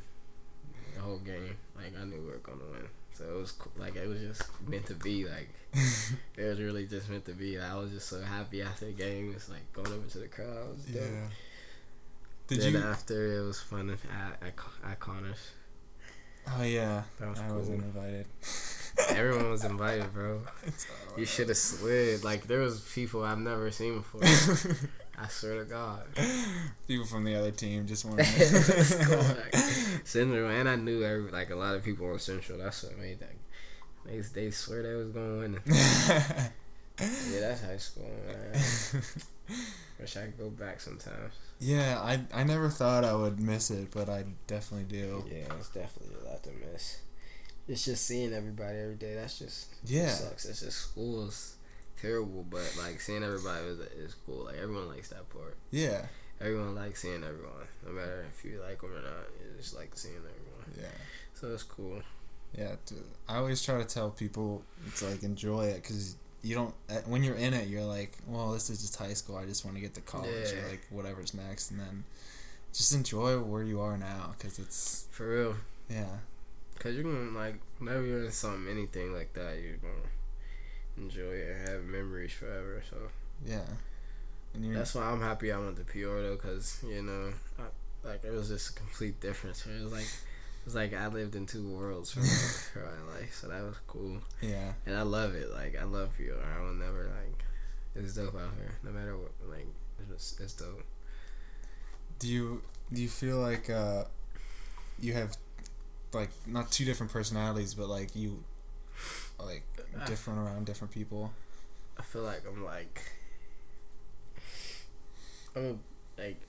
the whole game. Like I knew we were gonna win. So it was cool. like it was just meant to be. Like it was really just meant to be. Like, I was just so happy after the game. It's like going over to the crowds. yeah. Did then you? after it was fun at at, at Connors. Oh yeah. That was I cool. wasn't invited. Everyone was invited, bro. It's You should have slid. Like there was people I've never seen before. I swear to God. People from the other team just wanted. Let's go back. Central, and I knew every, like a lot of people on Central. That's what made that. They they swear they was gonna win. Yeah, that's high school, man. Wish I could go back sometimes. yeah, I I never thought I would miss it, but I definitely do. Yeah, it's definitely a lot to miss. It's just seeing everybody every day. That's just Yeah. It sucks. It's just school is terrible, but like seeing everybody is, is cool. Like everyone likes that part. Yeah, Everyone likes seeing everyone, no matter if you like them or not. You just like seeing everyone. yeah, So it's cool. yeah. I always try to tell people it's like enjoy it because you don't when you're in it you're like well this is just high school I just want to get to college Yeah. or like whatever's next and then just enjoy where you are now because it's For real. yeah Cause you're gonna like whenever you're in something anything like that, you're gonna enjoy it and have memories forever. So yeah and you're that's why I'm happy I went to PR though, cause you know, I, like it was just a complete difference. It was like it was like I lived in two worlds for my, for my life, so that was cool, yeah and I love it. Like I love PR. I will never like it's dope out here, no matter what. Like it's it's dope. do you do you feel like uh you have like not two different personalities but like you like different around different people I feel like I'm like I'm a, like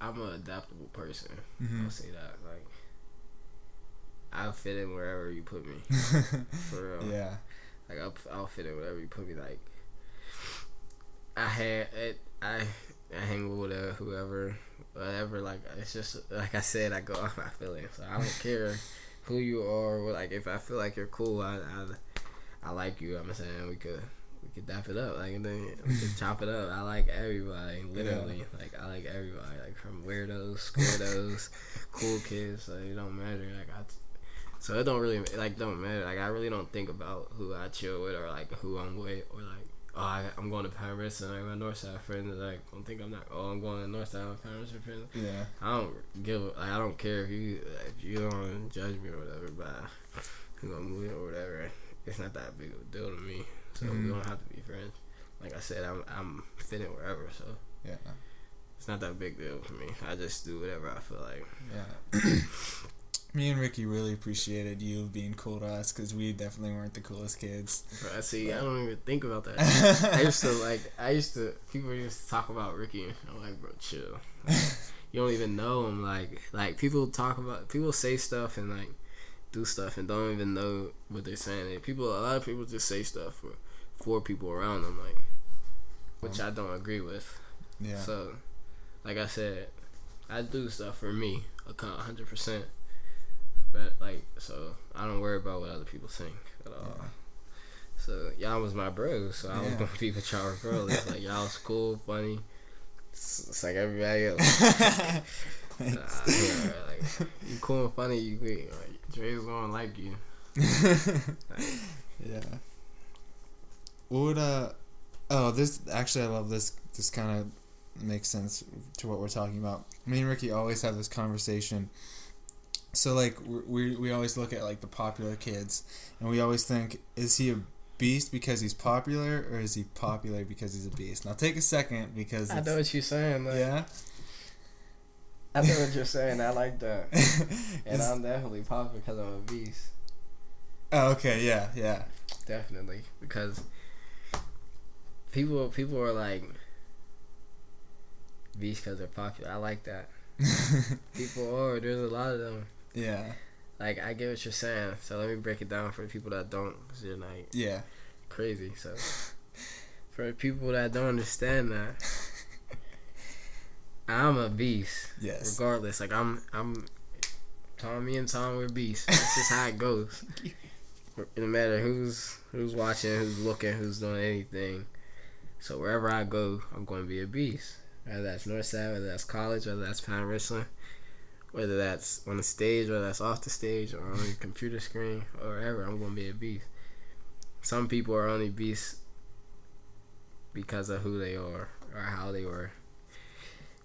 I'm an adaptable person. mm-hmm. I'll say that. Like I'll fit in wherever you put me. For real. yeah Like I'll, I'll fit in wherever you put me. Like I had it. I I hang with uh, whoever, whatever. Like it's just like I said. I go off my feelings. So I don't care who you are. Like if I feel like you're cool, I I, I like you. I'm saying we could we could dap it up. Like and then we could chop it up. I like everybody. Literally, like I like everybody. Like from weirdos, squirtos, cool kids. Like it don't matter. Like I. So it don't really like don't matter. Like I really don't think about who I chill with or like who I'm with or like oh I, I'm going to Paris and like my Northside friends like don't think I'm not oh I'm going to Northside with Paris friends. yeah I don't give like, I don't care if you if you don't judge me or whatever by who I'm with or whatever. It's not that big of a deal to me. So Mhm. we don't have to be friends. Like I said, I'm I'm fitting wherever. So yeah it's not that big deal for me. I just do whatever I feel like. Yeah. Me and Ricky really appreciated you being cool to us because we definitely weren't the coolest kids. Bro, I see. I don't even think about that. I used to like. I used to. People used to talk about Ricky. I'm like, bro, chill. Like, you don't even know him. Like, like people talk about. People say stuff and like do stuff and don't even know what they're saying. And people, a lot of people just say stuff for for people around them, like, which um, I don't agree with. yeah. So, like I said, I do stuff for me, a hundred percent. But like, so I don't worry about what other people think at all. Yeah. So y'all was my bros, so I was gonna be with y'all regardless. like y'all was cool, funny. It's, it's like everybody else. Nah, yeah, like you cool and funny, you great. Like Dre's gonna like you. yeah. What would uh oh this actually I love this this kind of makes sense to what we're talking about. Me and Ricky always have this conversation. So like we we we always look at like the popular kids and we always think is he a beast because he's popular or is he popular because he's a beast? Now take a second because I know what you're saying. Like, yeah. I know what you're saying. I like that, and I'm definitely popular because I'm a beast. oh, okay, yeah, yeah. Definitely, because people people are like beast because they're popular. I like that. People are. There's a lot of them. Yeah, Like I get what you're saying. So let me break it down for the people that don't, because you're like yeah. crazy. So for people that don't understand that, I'm a beast. Yes. Regardless, like I'm, I'm. Tommy and Tom were beasts. That's just how it goes. No matter who's who's watching, who's looking, who's doing anything. So wherever I go, I'm going to be a beast. Whether that's Northside, whether that's college, whether that's Pound Wrestling, whether that's on the stage, whether that's off the stage, or on the computer screen, or wherever, I'm going to be a beast. Some people are only beasts because of who they are or how they were,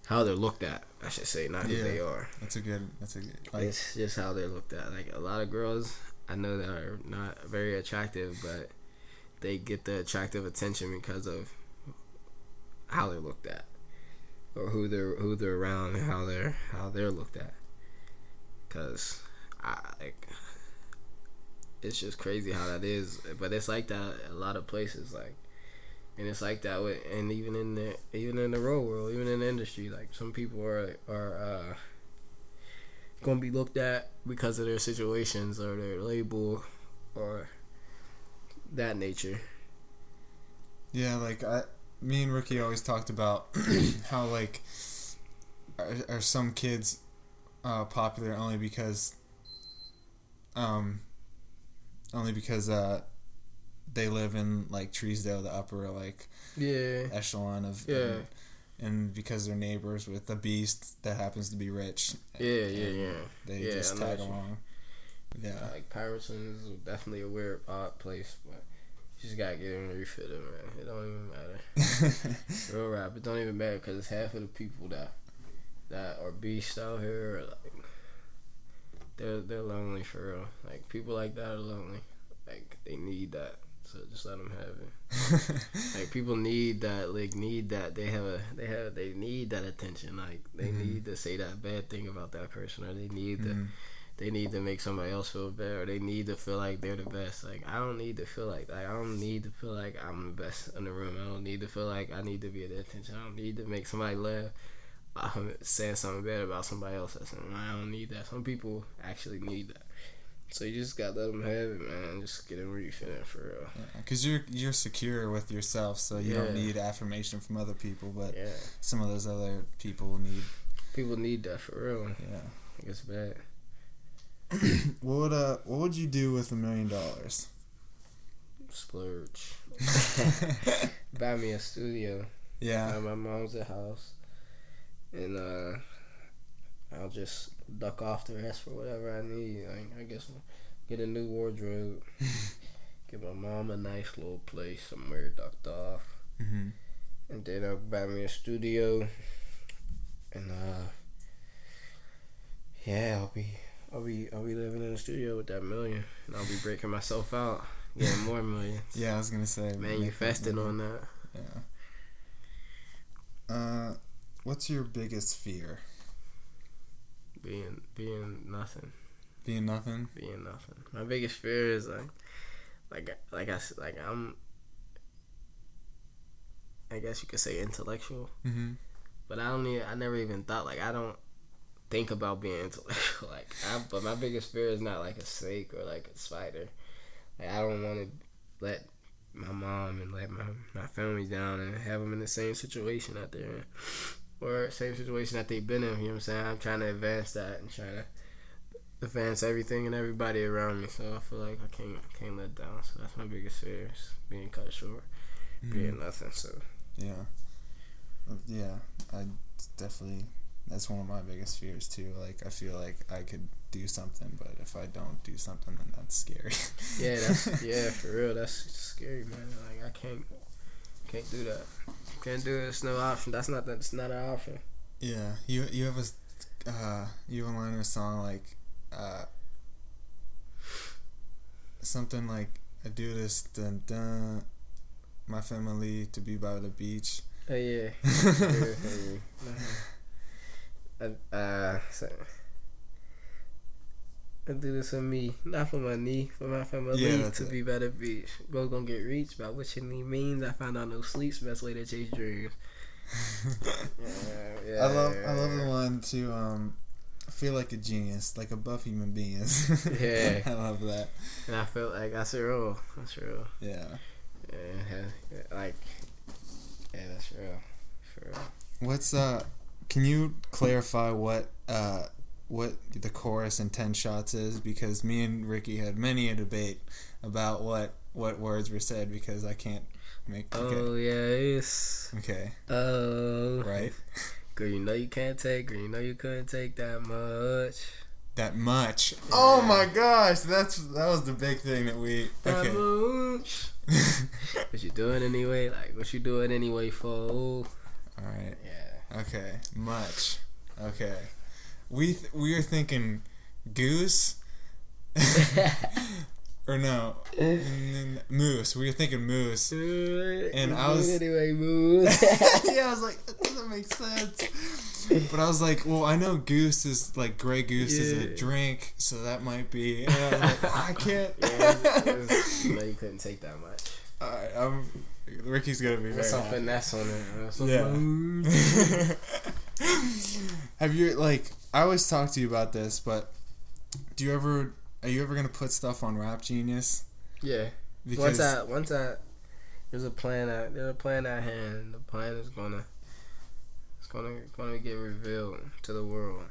how they're looked at. I should say, not who they are. That's a good. That's a good. Like, It's just how they're looked at. Like a lot of girls I know that are not very attractive, but they get the attractive attention because of how they're looked at, or who they're who they're around and how they're how they're looked at. Cause I like it's just crazy how that is, but it's like that a lot of places, like, and it's like that with, and even in the even in the real world, even in the industry, like some people are are uh, gonna be looked at because of their situations or their label or that nature. Yeah, like I, me and Ricky always talked about how like are, are some kids uh, popular only because, um, only because uh, they live in like Treesdale, the upper like Yeah, echelon of Yeah. and, and because they're neighbors with a beast that happens to be rich. yeah, yeah, yeah. They Yeah, just tag along. Yeah. Like Patterson is definitely a weird, odd place, but you just gotta get in and refit it, man. It don't even matter. Real rap, it don't even matter because it's half of the people that that are beasts out here. Like they're they're lonely for real. Like people like that are lonely. Like they need that, so just let them have it. Like people need that. Like need that. They have a they have they need that attention. Like they Mhm. need to say that bad thing about that person, or they need to Mhm. they need to make somebody else feel better. Or they need to feel like they're the best. Like I don't need to feel like like I don't need to feel like I'm the best in the room. I don't need to feel like I need to be the attention. I don't need to make somebody laugh. I'm saying something bad about somebody else. That's I don't need that. Some people actually need that. So you just gotta let them have it, man. Just get them where you fit in for real. Because you're you're secure with yourself, so you don't need affirmation from other people. But Yeah, some of those other people need. people need that for real. Yeah. It's bad. What would uh What would you do with a million dollars? Splurge. Buy me a studio. Yeah. at my mom's a house, and uh, I'll just duck off the rest for whatever I need. Like, I guess I'll get a new wardrobe, get my mom a nice little place somewhere ducked off, hmm and then I'll buy me a studio, and uh, yeah, I'll be. I'll be I'll be living in the studio with that million, and I'll be breaking myself out, getting more millions. Yeah, I was gonna say. Manifesting on that. Yeah. Uh, what's your biggest fear? Being being nothing. Being nothing. being nothing. My biggest fear is like, like, like I like I'm. I guess you could say intellectual, Mm-hmm. but I don't. Even, I never even thought like I don't think about being intellectual. Like, I, but my biggest fear is not like a snake or like a spider. Like I don't want to let my mom and let my my family down and have them in the same situation out they're in, or same situation that they've been in. You know what I'm saying? I'm trying to advance that and trying to advance everything and everybody around me. So I feel like I can't I can't let down. So that's my biggest fear is being cut short, being nothing. So Yeah. Uh, Yeah, I definitely. That's one of my biggest fears too. Like I feel like I could do something, but if I don't do something, then that's scary. yeah, that's yeah for real. That's scary, man. Like I can't can't do that. Can't do it. It's no option. That's not that's not an option. Yeah, you you have a uh, you have a line in a song like uh, something like I do this dun dun my family to be by the beach. Oh yeah. Uh, so, I do this for me, not for my knee, for my family Yeah, to it. be better beach. Go gonna get reached by what your knee means. I found out no sleep's the best way to chase dreams. Yeah, yeah, I love I love the one to um feel like a genius, like above human beings. Yeah. I love that. And I felt like that's real. That's real. Yeah. Yeah, yeah, like yeah, that's real. For real. What's uh can you clarify what uh what the chorus in 10 shots is because me and Ricky had many a debate about what what words were said because I can't make okay. Oh yeah, it's Okay. oh Right. Girl, you know you can't take. Girl, you know you couldn't take that much. That much. Oh my gosh, that's that was the big thing that we That okay. much. What you doing anyway? Like what you doing anyway for? All right. Yeah. Okay. Much. Okay. We th- we were thinking goose or no, and then Moose. We were thinking Moose. And I was- anyway, move. yeah, I was like, that doesn't make sense. But I was like, well, I know Goose is like Grey Goose is a drink, so that might be. And I, was like, I can't. yeah, it was- you you couldn't take that much. Alright, I'm, Ricky's gonna be very some happy. finesse on it. Some Yeah. Have you like? I always talk to you about this, but do you ever? Are you ever gonna put stuff on Rap Genius? Yeah. Because once I once I there's a plan at there's a plan at hand. The plan is gonna it's gonna gonna get revealed to the world.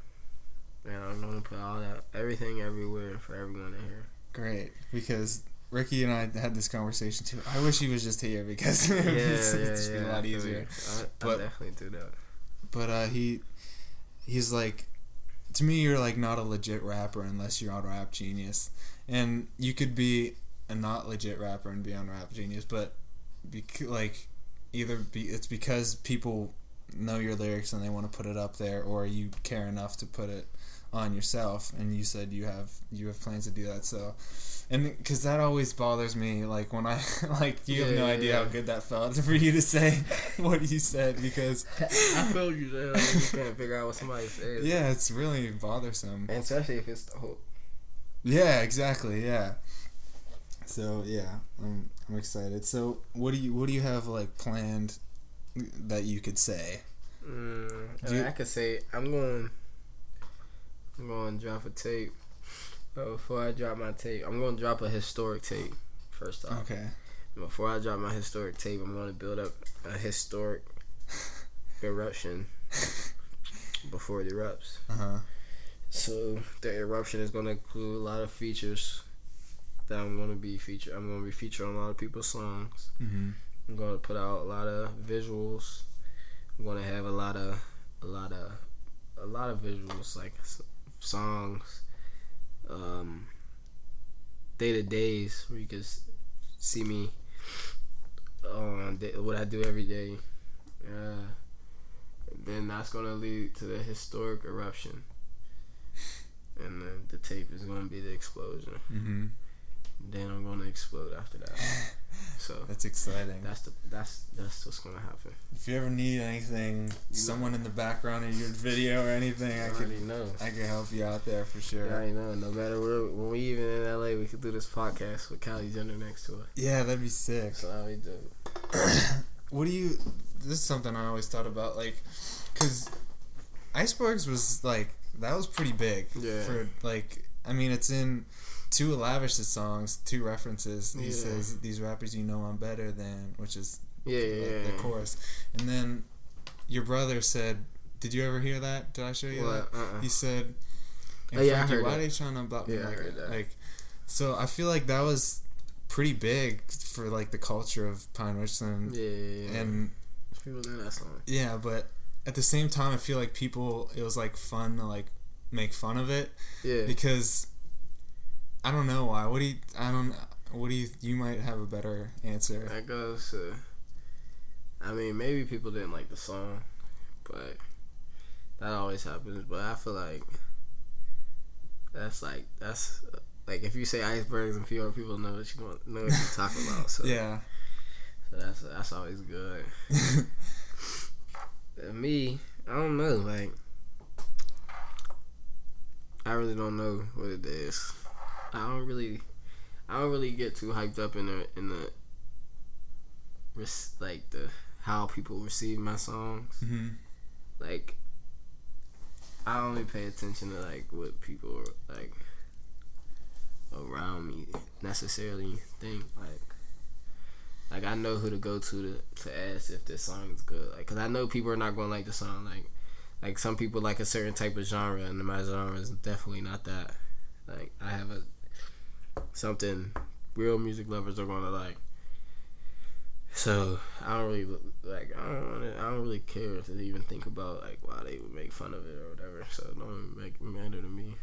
And I'm gonna put all that everything everywhere for everyone to hear. great because Ricky and I had this conversation too. I wish he was just here because Yeah, just, yeah, be yeah. a lot easier. I, I But- definitely do that. But uh, he he's like to me you're like not a legit rapper unless you're on Rap Genius, and you could be a not legit rapper and be on Rap Genius, but bec- like either be it's because people know your lyrics and they want to put it up there, or you care enough to put it on yourself. And you said you have you have plans to do that, so. And because that always bothers me, like when I like you have no yeah, idea how good that felt for you to say what you said because I feel you there. Like, you can't figure out what somebody says. yeah, it's really bothersome. And especially if it's the whole Yeah, exactly. Yeah. So yeah, I'm I'm excited. So what do you what do you have like planned that you could say? Mm, you- I could say I'm going. I'm going to drop a tape. But before I drop my tape, I'm going to drop a historic tape. First off, Okay. before I drop my historic tape, I'm going to build up a historic eruption before it erupts. Uh huh. So the eruption is going to include a lot of features that I'm going to be featured. I'm going to be featured on a lot of people's songs. Mm-hmm. I'm going to put out a lot of visuals. I'm going to have a lot of a lot of a lot of visuals like songs um day to days where you can see me on what I do every day. Uh, then that's going to lead to the historic eruption. And then the tape is going to be the explosion. Mm-hmm. Then I'm going to explode after that. So That's exciting. that's the that's that's what's gonna happen. If you ever need anything, someone in the background of your video or anything, I I could already know. I could help you out there for sure. I already know. No matter where, when we even in LA, we could do this podcast with Kylie Jenner next to us. Yeah, that'd be sick. So how we do. what do you this is something i always thought about like because icebergs was like that was pretty big Yeah. for like i mean it's in two of lavish's songs two references he Yeah. says these rappers you know i'm better than which is Yeah, yeah, the, yeah. the chorus and then your brother said did you ever hear that did i show you What? that Uh-uh. he said Oh, yeah, I heard why are they trying to block me Yeah, like, that. like so i feel like that was pretty big for like the culture of pine richland Yeah, yeah, yeah. and people know that song. yeah, but at the same time, I feel like people it was like fun to like make fun of it Yeah. because I don't know why. What do you? I don't. What do you? You might have a better answer. That goes to. I mean, maybe people didn't like the song, but that always happens. But I feel like that's like that's like if you say icebergs and fewer people know what you want, know what you're talking about. So Yeah. so that's that's always good. Me, I don't know. Like, I really don't know what it is. I don't really, I don't really get too hyped up in the in the, res- like the how people receive my songs. hmm Like, I only pay attention to like what people like around me necessarily think. Like, like I know who to go to to, to ask if this song is good. Like, cause I know people are not gonna like the song. Like, like some people like a certain type of genre, and my genre is definitely not that. Like, I have a something real music lovers are gonna like. So I don't really like. I don't. Wanna, I don't really care to even think about like why they would make fun of it or whatever. So it don't make it matter to me.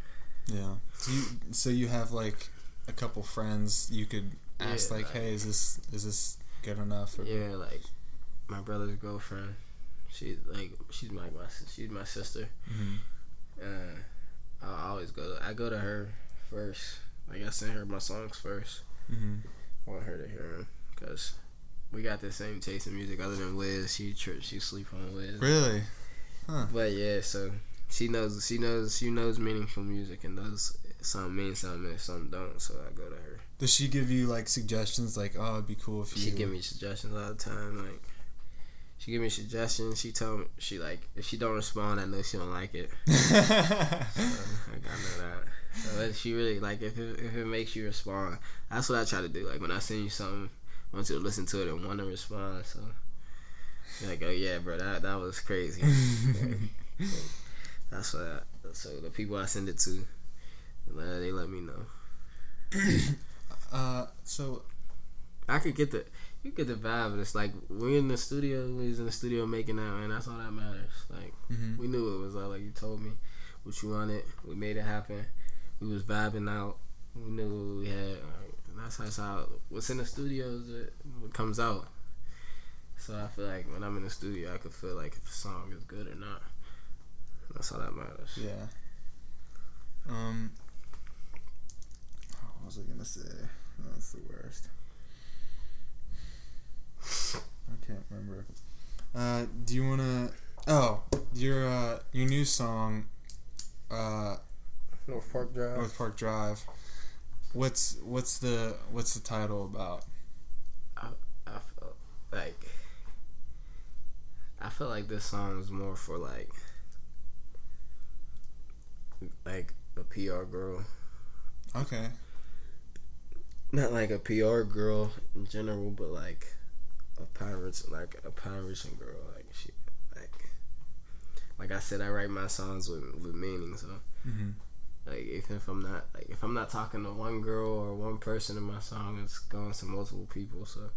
Yeah. So you so you have like a couple friends you could ask Yeah, like, like- hey, is this is this good enough? Or, Yeah, like my brother's girlfriend. She's like she's my, my she's my sister. Mhm. Uh, I always go. I go to her first. Like I sent her my songs first. hmm I want her to hear them because we got the same taste in music. Other than Liz, she tri- she sleep on Liz. Really? Huh. But yeah, so she knows she knows she knows meaningful music and knows some mean something and some don't. So I go to her. Does she give you like suggestions? Like, oh, it'd be cool if you. She give me suggestions all the time. Like she give me suggestions. She tell me she like if she don't respond, I know she don't like it. So I got know that. So she really like if it, if it makes you respond. That's what I try to do. Like when I send you something, I want you to listen to it and want to respond. So you're like, oh yeah, bro, that that was crazy. That's what. I, so the people I send it to, uh, they let me know. uh, so I could get the you get the vibe. It's like we're in the studio. We was in the studio making that, and that's all that matters. Like mhm. we knew it was all like you told me what you wanted. We made it happen. We was vibing out. We knew what we had. And that's how, that's how what's in the studios it, what comes out. So I feel like when I'm in the studio, I could feel like if a song is good or not. That's all that matters. yeah. Um. What was I gonna say? That's the worst. I can't remember. Uh, do you wanna? Oh, your uh, your new song, uh, North Park Drive. North Park Drive. What's what's the what's the title about? I feel like I felt like this song is more for like like a PR girl, Okay. not like a PR girl in general, but like a pirates like a Pirates girl. Like she like like I said, I write my songs with with meaning. So Mm-hmm. Like if, if I'm not like if I'm not talking to one girl or one person in my song, it's going to multiple people. So,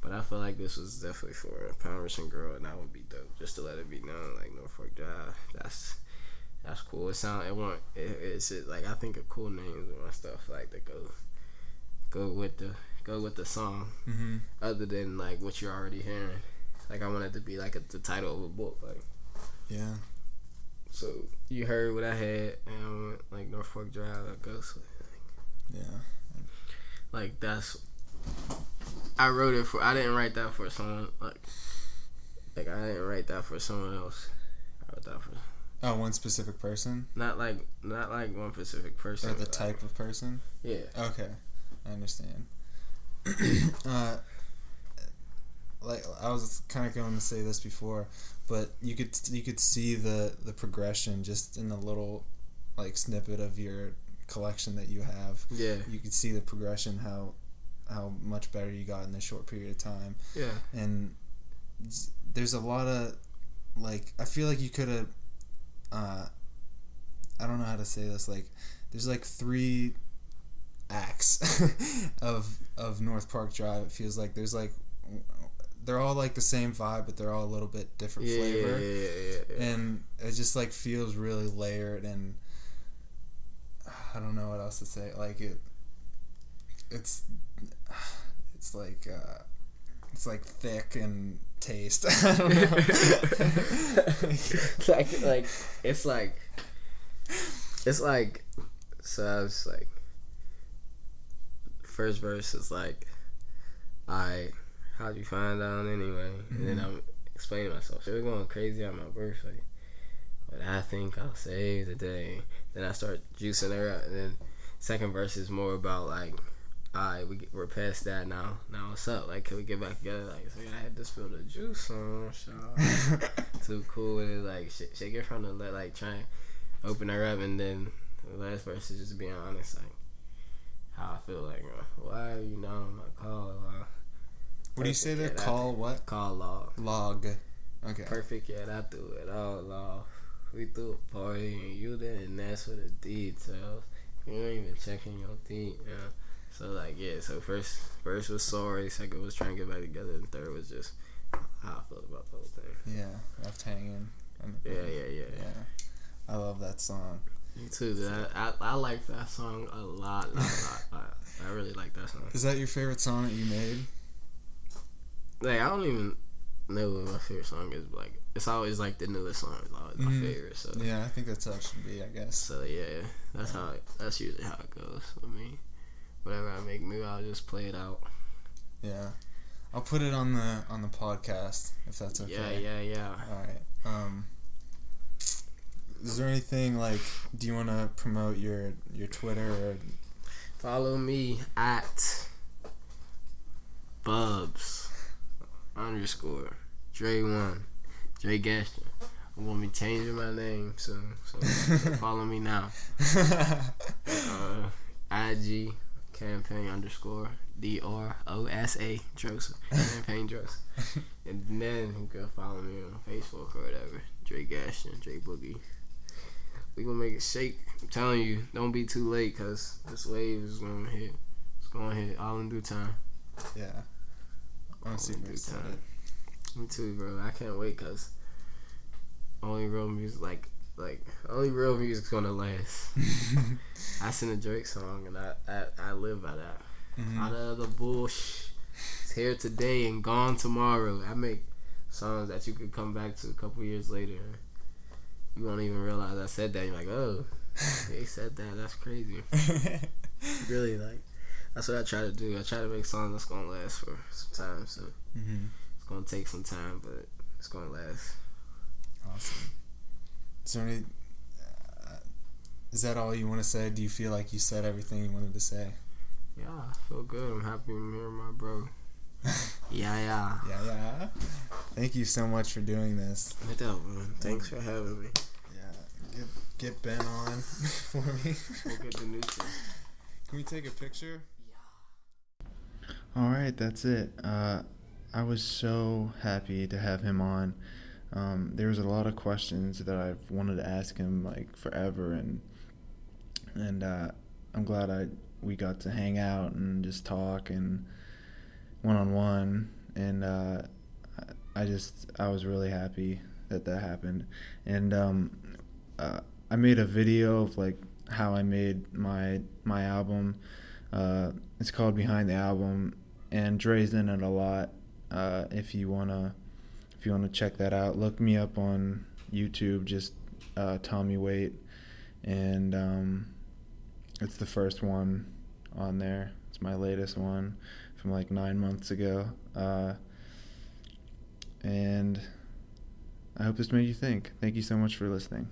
but I feel like this was definitely for a Rich girl, and that would be dope. Just to let it be known, like North Park Drive. That's that's cool. It sound it want it, it's just, like I think of cool names and stuff like that go go with the go with the song. Mm-hmm. Other than like what you're already hearing. Like I want it to be like a, the title of a book. Like Yeah. So you heard what I had and I went, like North Park Drive. Like, goes Yeah. like that's I wrote it for I didn't write that for someone like like I didn't write that for someone else. I wrote that for Oh, one specific person not like not like one specific person. or the type of person. Yeah. Okay, I understand. uh, like I was kind of going to say this before, but you could you could see the the progression just in the little like snippet of your collection that you have. Yeah. You could see the progression how how much better you got in a short period of time, Yeah. and there's a lot of like I feel like you could have. Uh, I don't know how to say this. Like, there's like three acts of of North Park Drive. It feels like there's like they're all like the same vibe, but they're all a little bit different Yeah, flavor, yeah, yeah, yeah, yeah. and it just like feels really layered and I don't know what else to say. Like it, it's it's like uh, it's like thick and taste. I don't know. Like like it's like it's like so I was like first verse is like I how'd you find out anyway? And then I'm explaining myself. So we're going crazy on my birthday. But I think I'll save the day. Then I start juicing her up and then second verse is more about like Alright, we, we're past that now. Now what's up? Like, can we get back together? Like, so I had to spill the juice on, too cool with it. Like sh- shake it from the le- like try and open her up, and then the last verse is just being honest, like how I feel. Like uh, why are you not on my call? Uh, what do you say there? Yeah, Call what? call log. Log. Okay. Perfect. Yeah, I threw it all off. We threw a party and you didn't ask for the details. You ain't even checking your feet. Yeah. So like yeah. So first first was sorry. Second was trying to get back together, and third was just how I felt about the whole thing. Yeah, left hanging. Yeah, yeah, yeah. Yeah. I love that song. Me too. dude. I, I, I like that song a lot. lot, lot. I, I really like that song. Is that your favorite song that you made? Like I don't even know what my favorite song is. But like, it's always like the newest song is always my Mhm. favorite. So Yeah, I think that's how it should be. I guess. So yeah, that's how it, that's usually how it goes with me. Whatever I make new, I'll just play it out. Yeah, I'll put it on the on the podcast if that's okay. Yeah, yeah, yeah. All right. Um, is there anything like? Do you want to promote your your Twitter or? Follow me at Bubs underscore Dre one Dre Gaston. I'm gonna be changing my name soon, so, so follow me now. Uh, IG campaign underscore D R O S A Drosa campaign Drosa, and then you can follow me on Facebook or whatever. Dre Gaston, Dre Boogie. We gonna make it shake. I'm telling you, don't be too late, cause this wave is gonna hit. It's gonna hit all in due time. yeah. I'm All super in due time. Me too, bro. I can't wait, cause only real music, like, like only real music's gonna last. I sing a Drake song, and I, I, I live by that. Mhm. Out of the bush, it's here today and gone tomorrow. I make songs that you could come back to a couple years later. You won't even realize I said that. You're like, oh, they said that. That's crazy. Really, like, that's what I try to do. I try to make songs that's gonna last for some time. So Mhm. it's gonna take some time, but it's gonna last. Awesome. Is any? Uh, is that all you want to say? Do you feel like you said everything you wanted to say? Yeah, I feel good. I'm happy I'm here, my bro. Yeah, yeah. Yeah, yeah. Thank you so much for doing this. No doubt, man. Thanks for having me. Yeah, get get Ben on for me. We'll get the new thing. Can we take a picture? All right, that's it. Uh, I was so happy to have him on. Um, there was a lot of questions that I've wanted to ask him like forever, and and uh, I'm glad I we got to hang out and just talk and one on one, and uh, I just I was really happy that that happened, and um, uh, I made a video of like how I made my my album. Uh, it's called Behind the Album, and Dre's in it a lot. Uh, if you wanna, if you wanna check that out, look me up on YouTube. Just uh, Tommy Wait, and um, it's the first one on there. It's my latest one from like nine months ago. Uh, and I hope this made you think. Thank you so much for listening.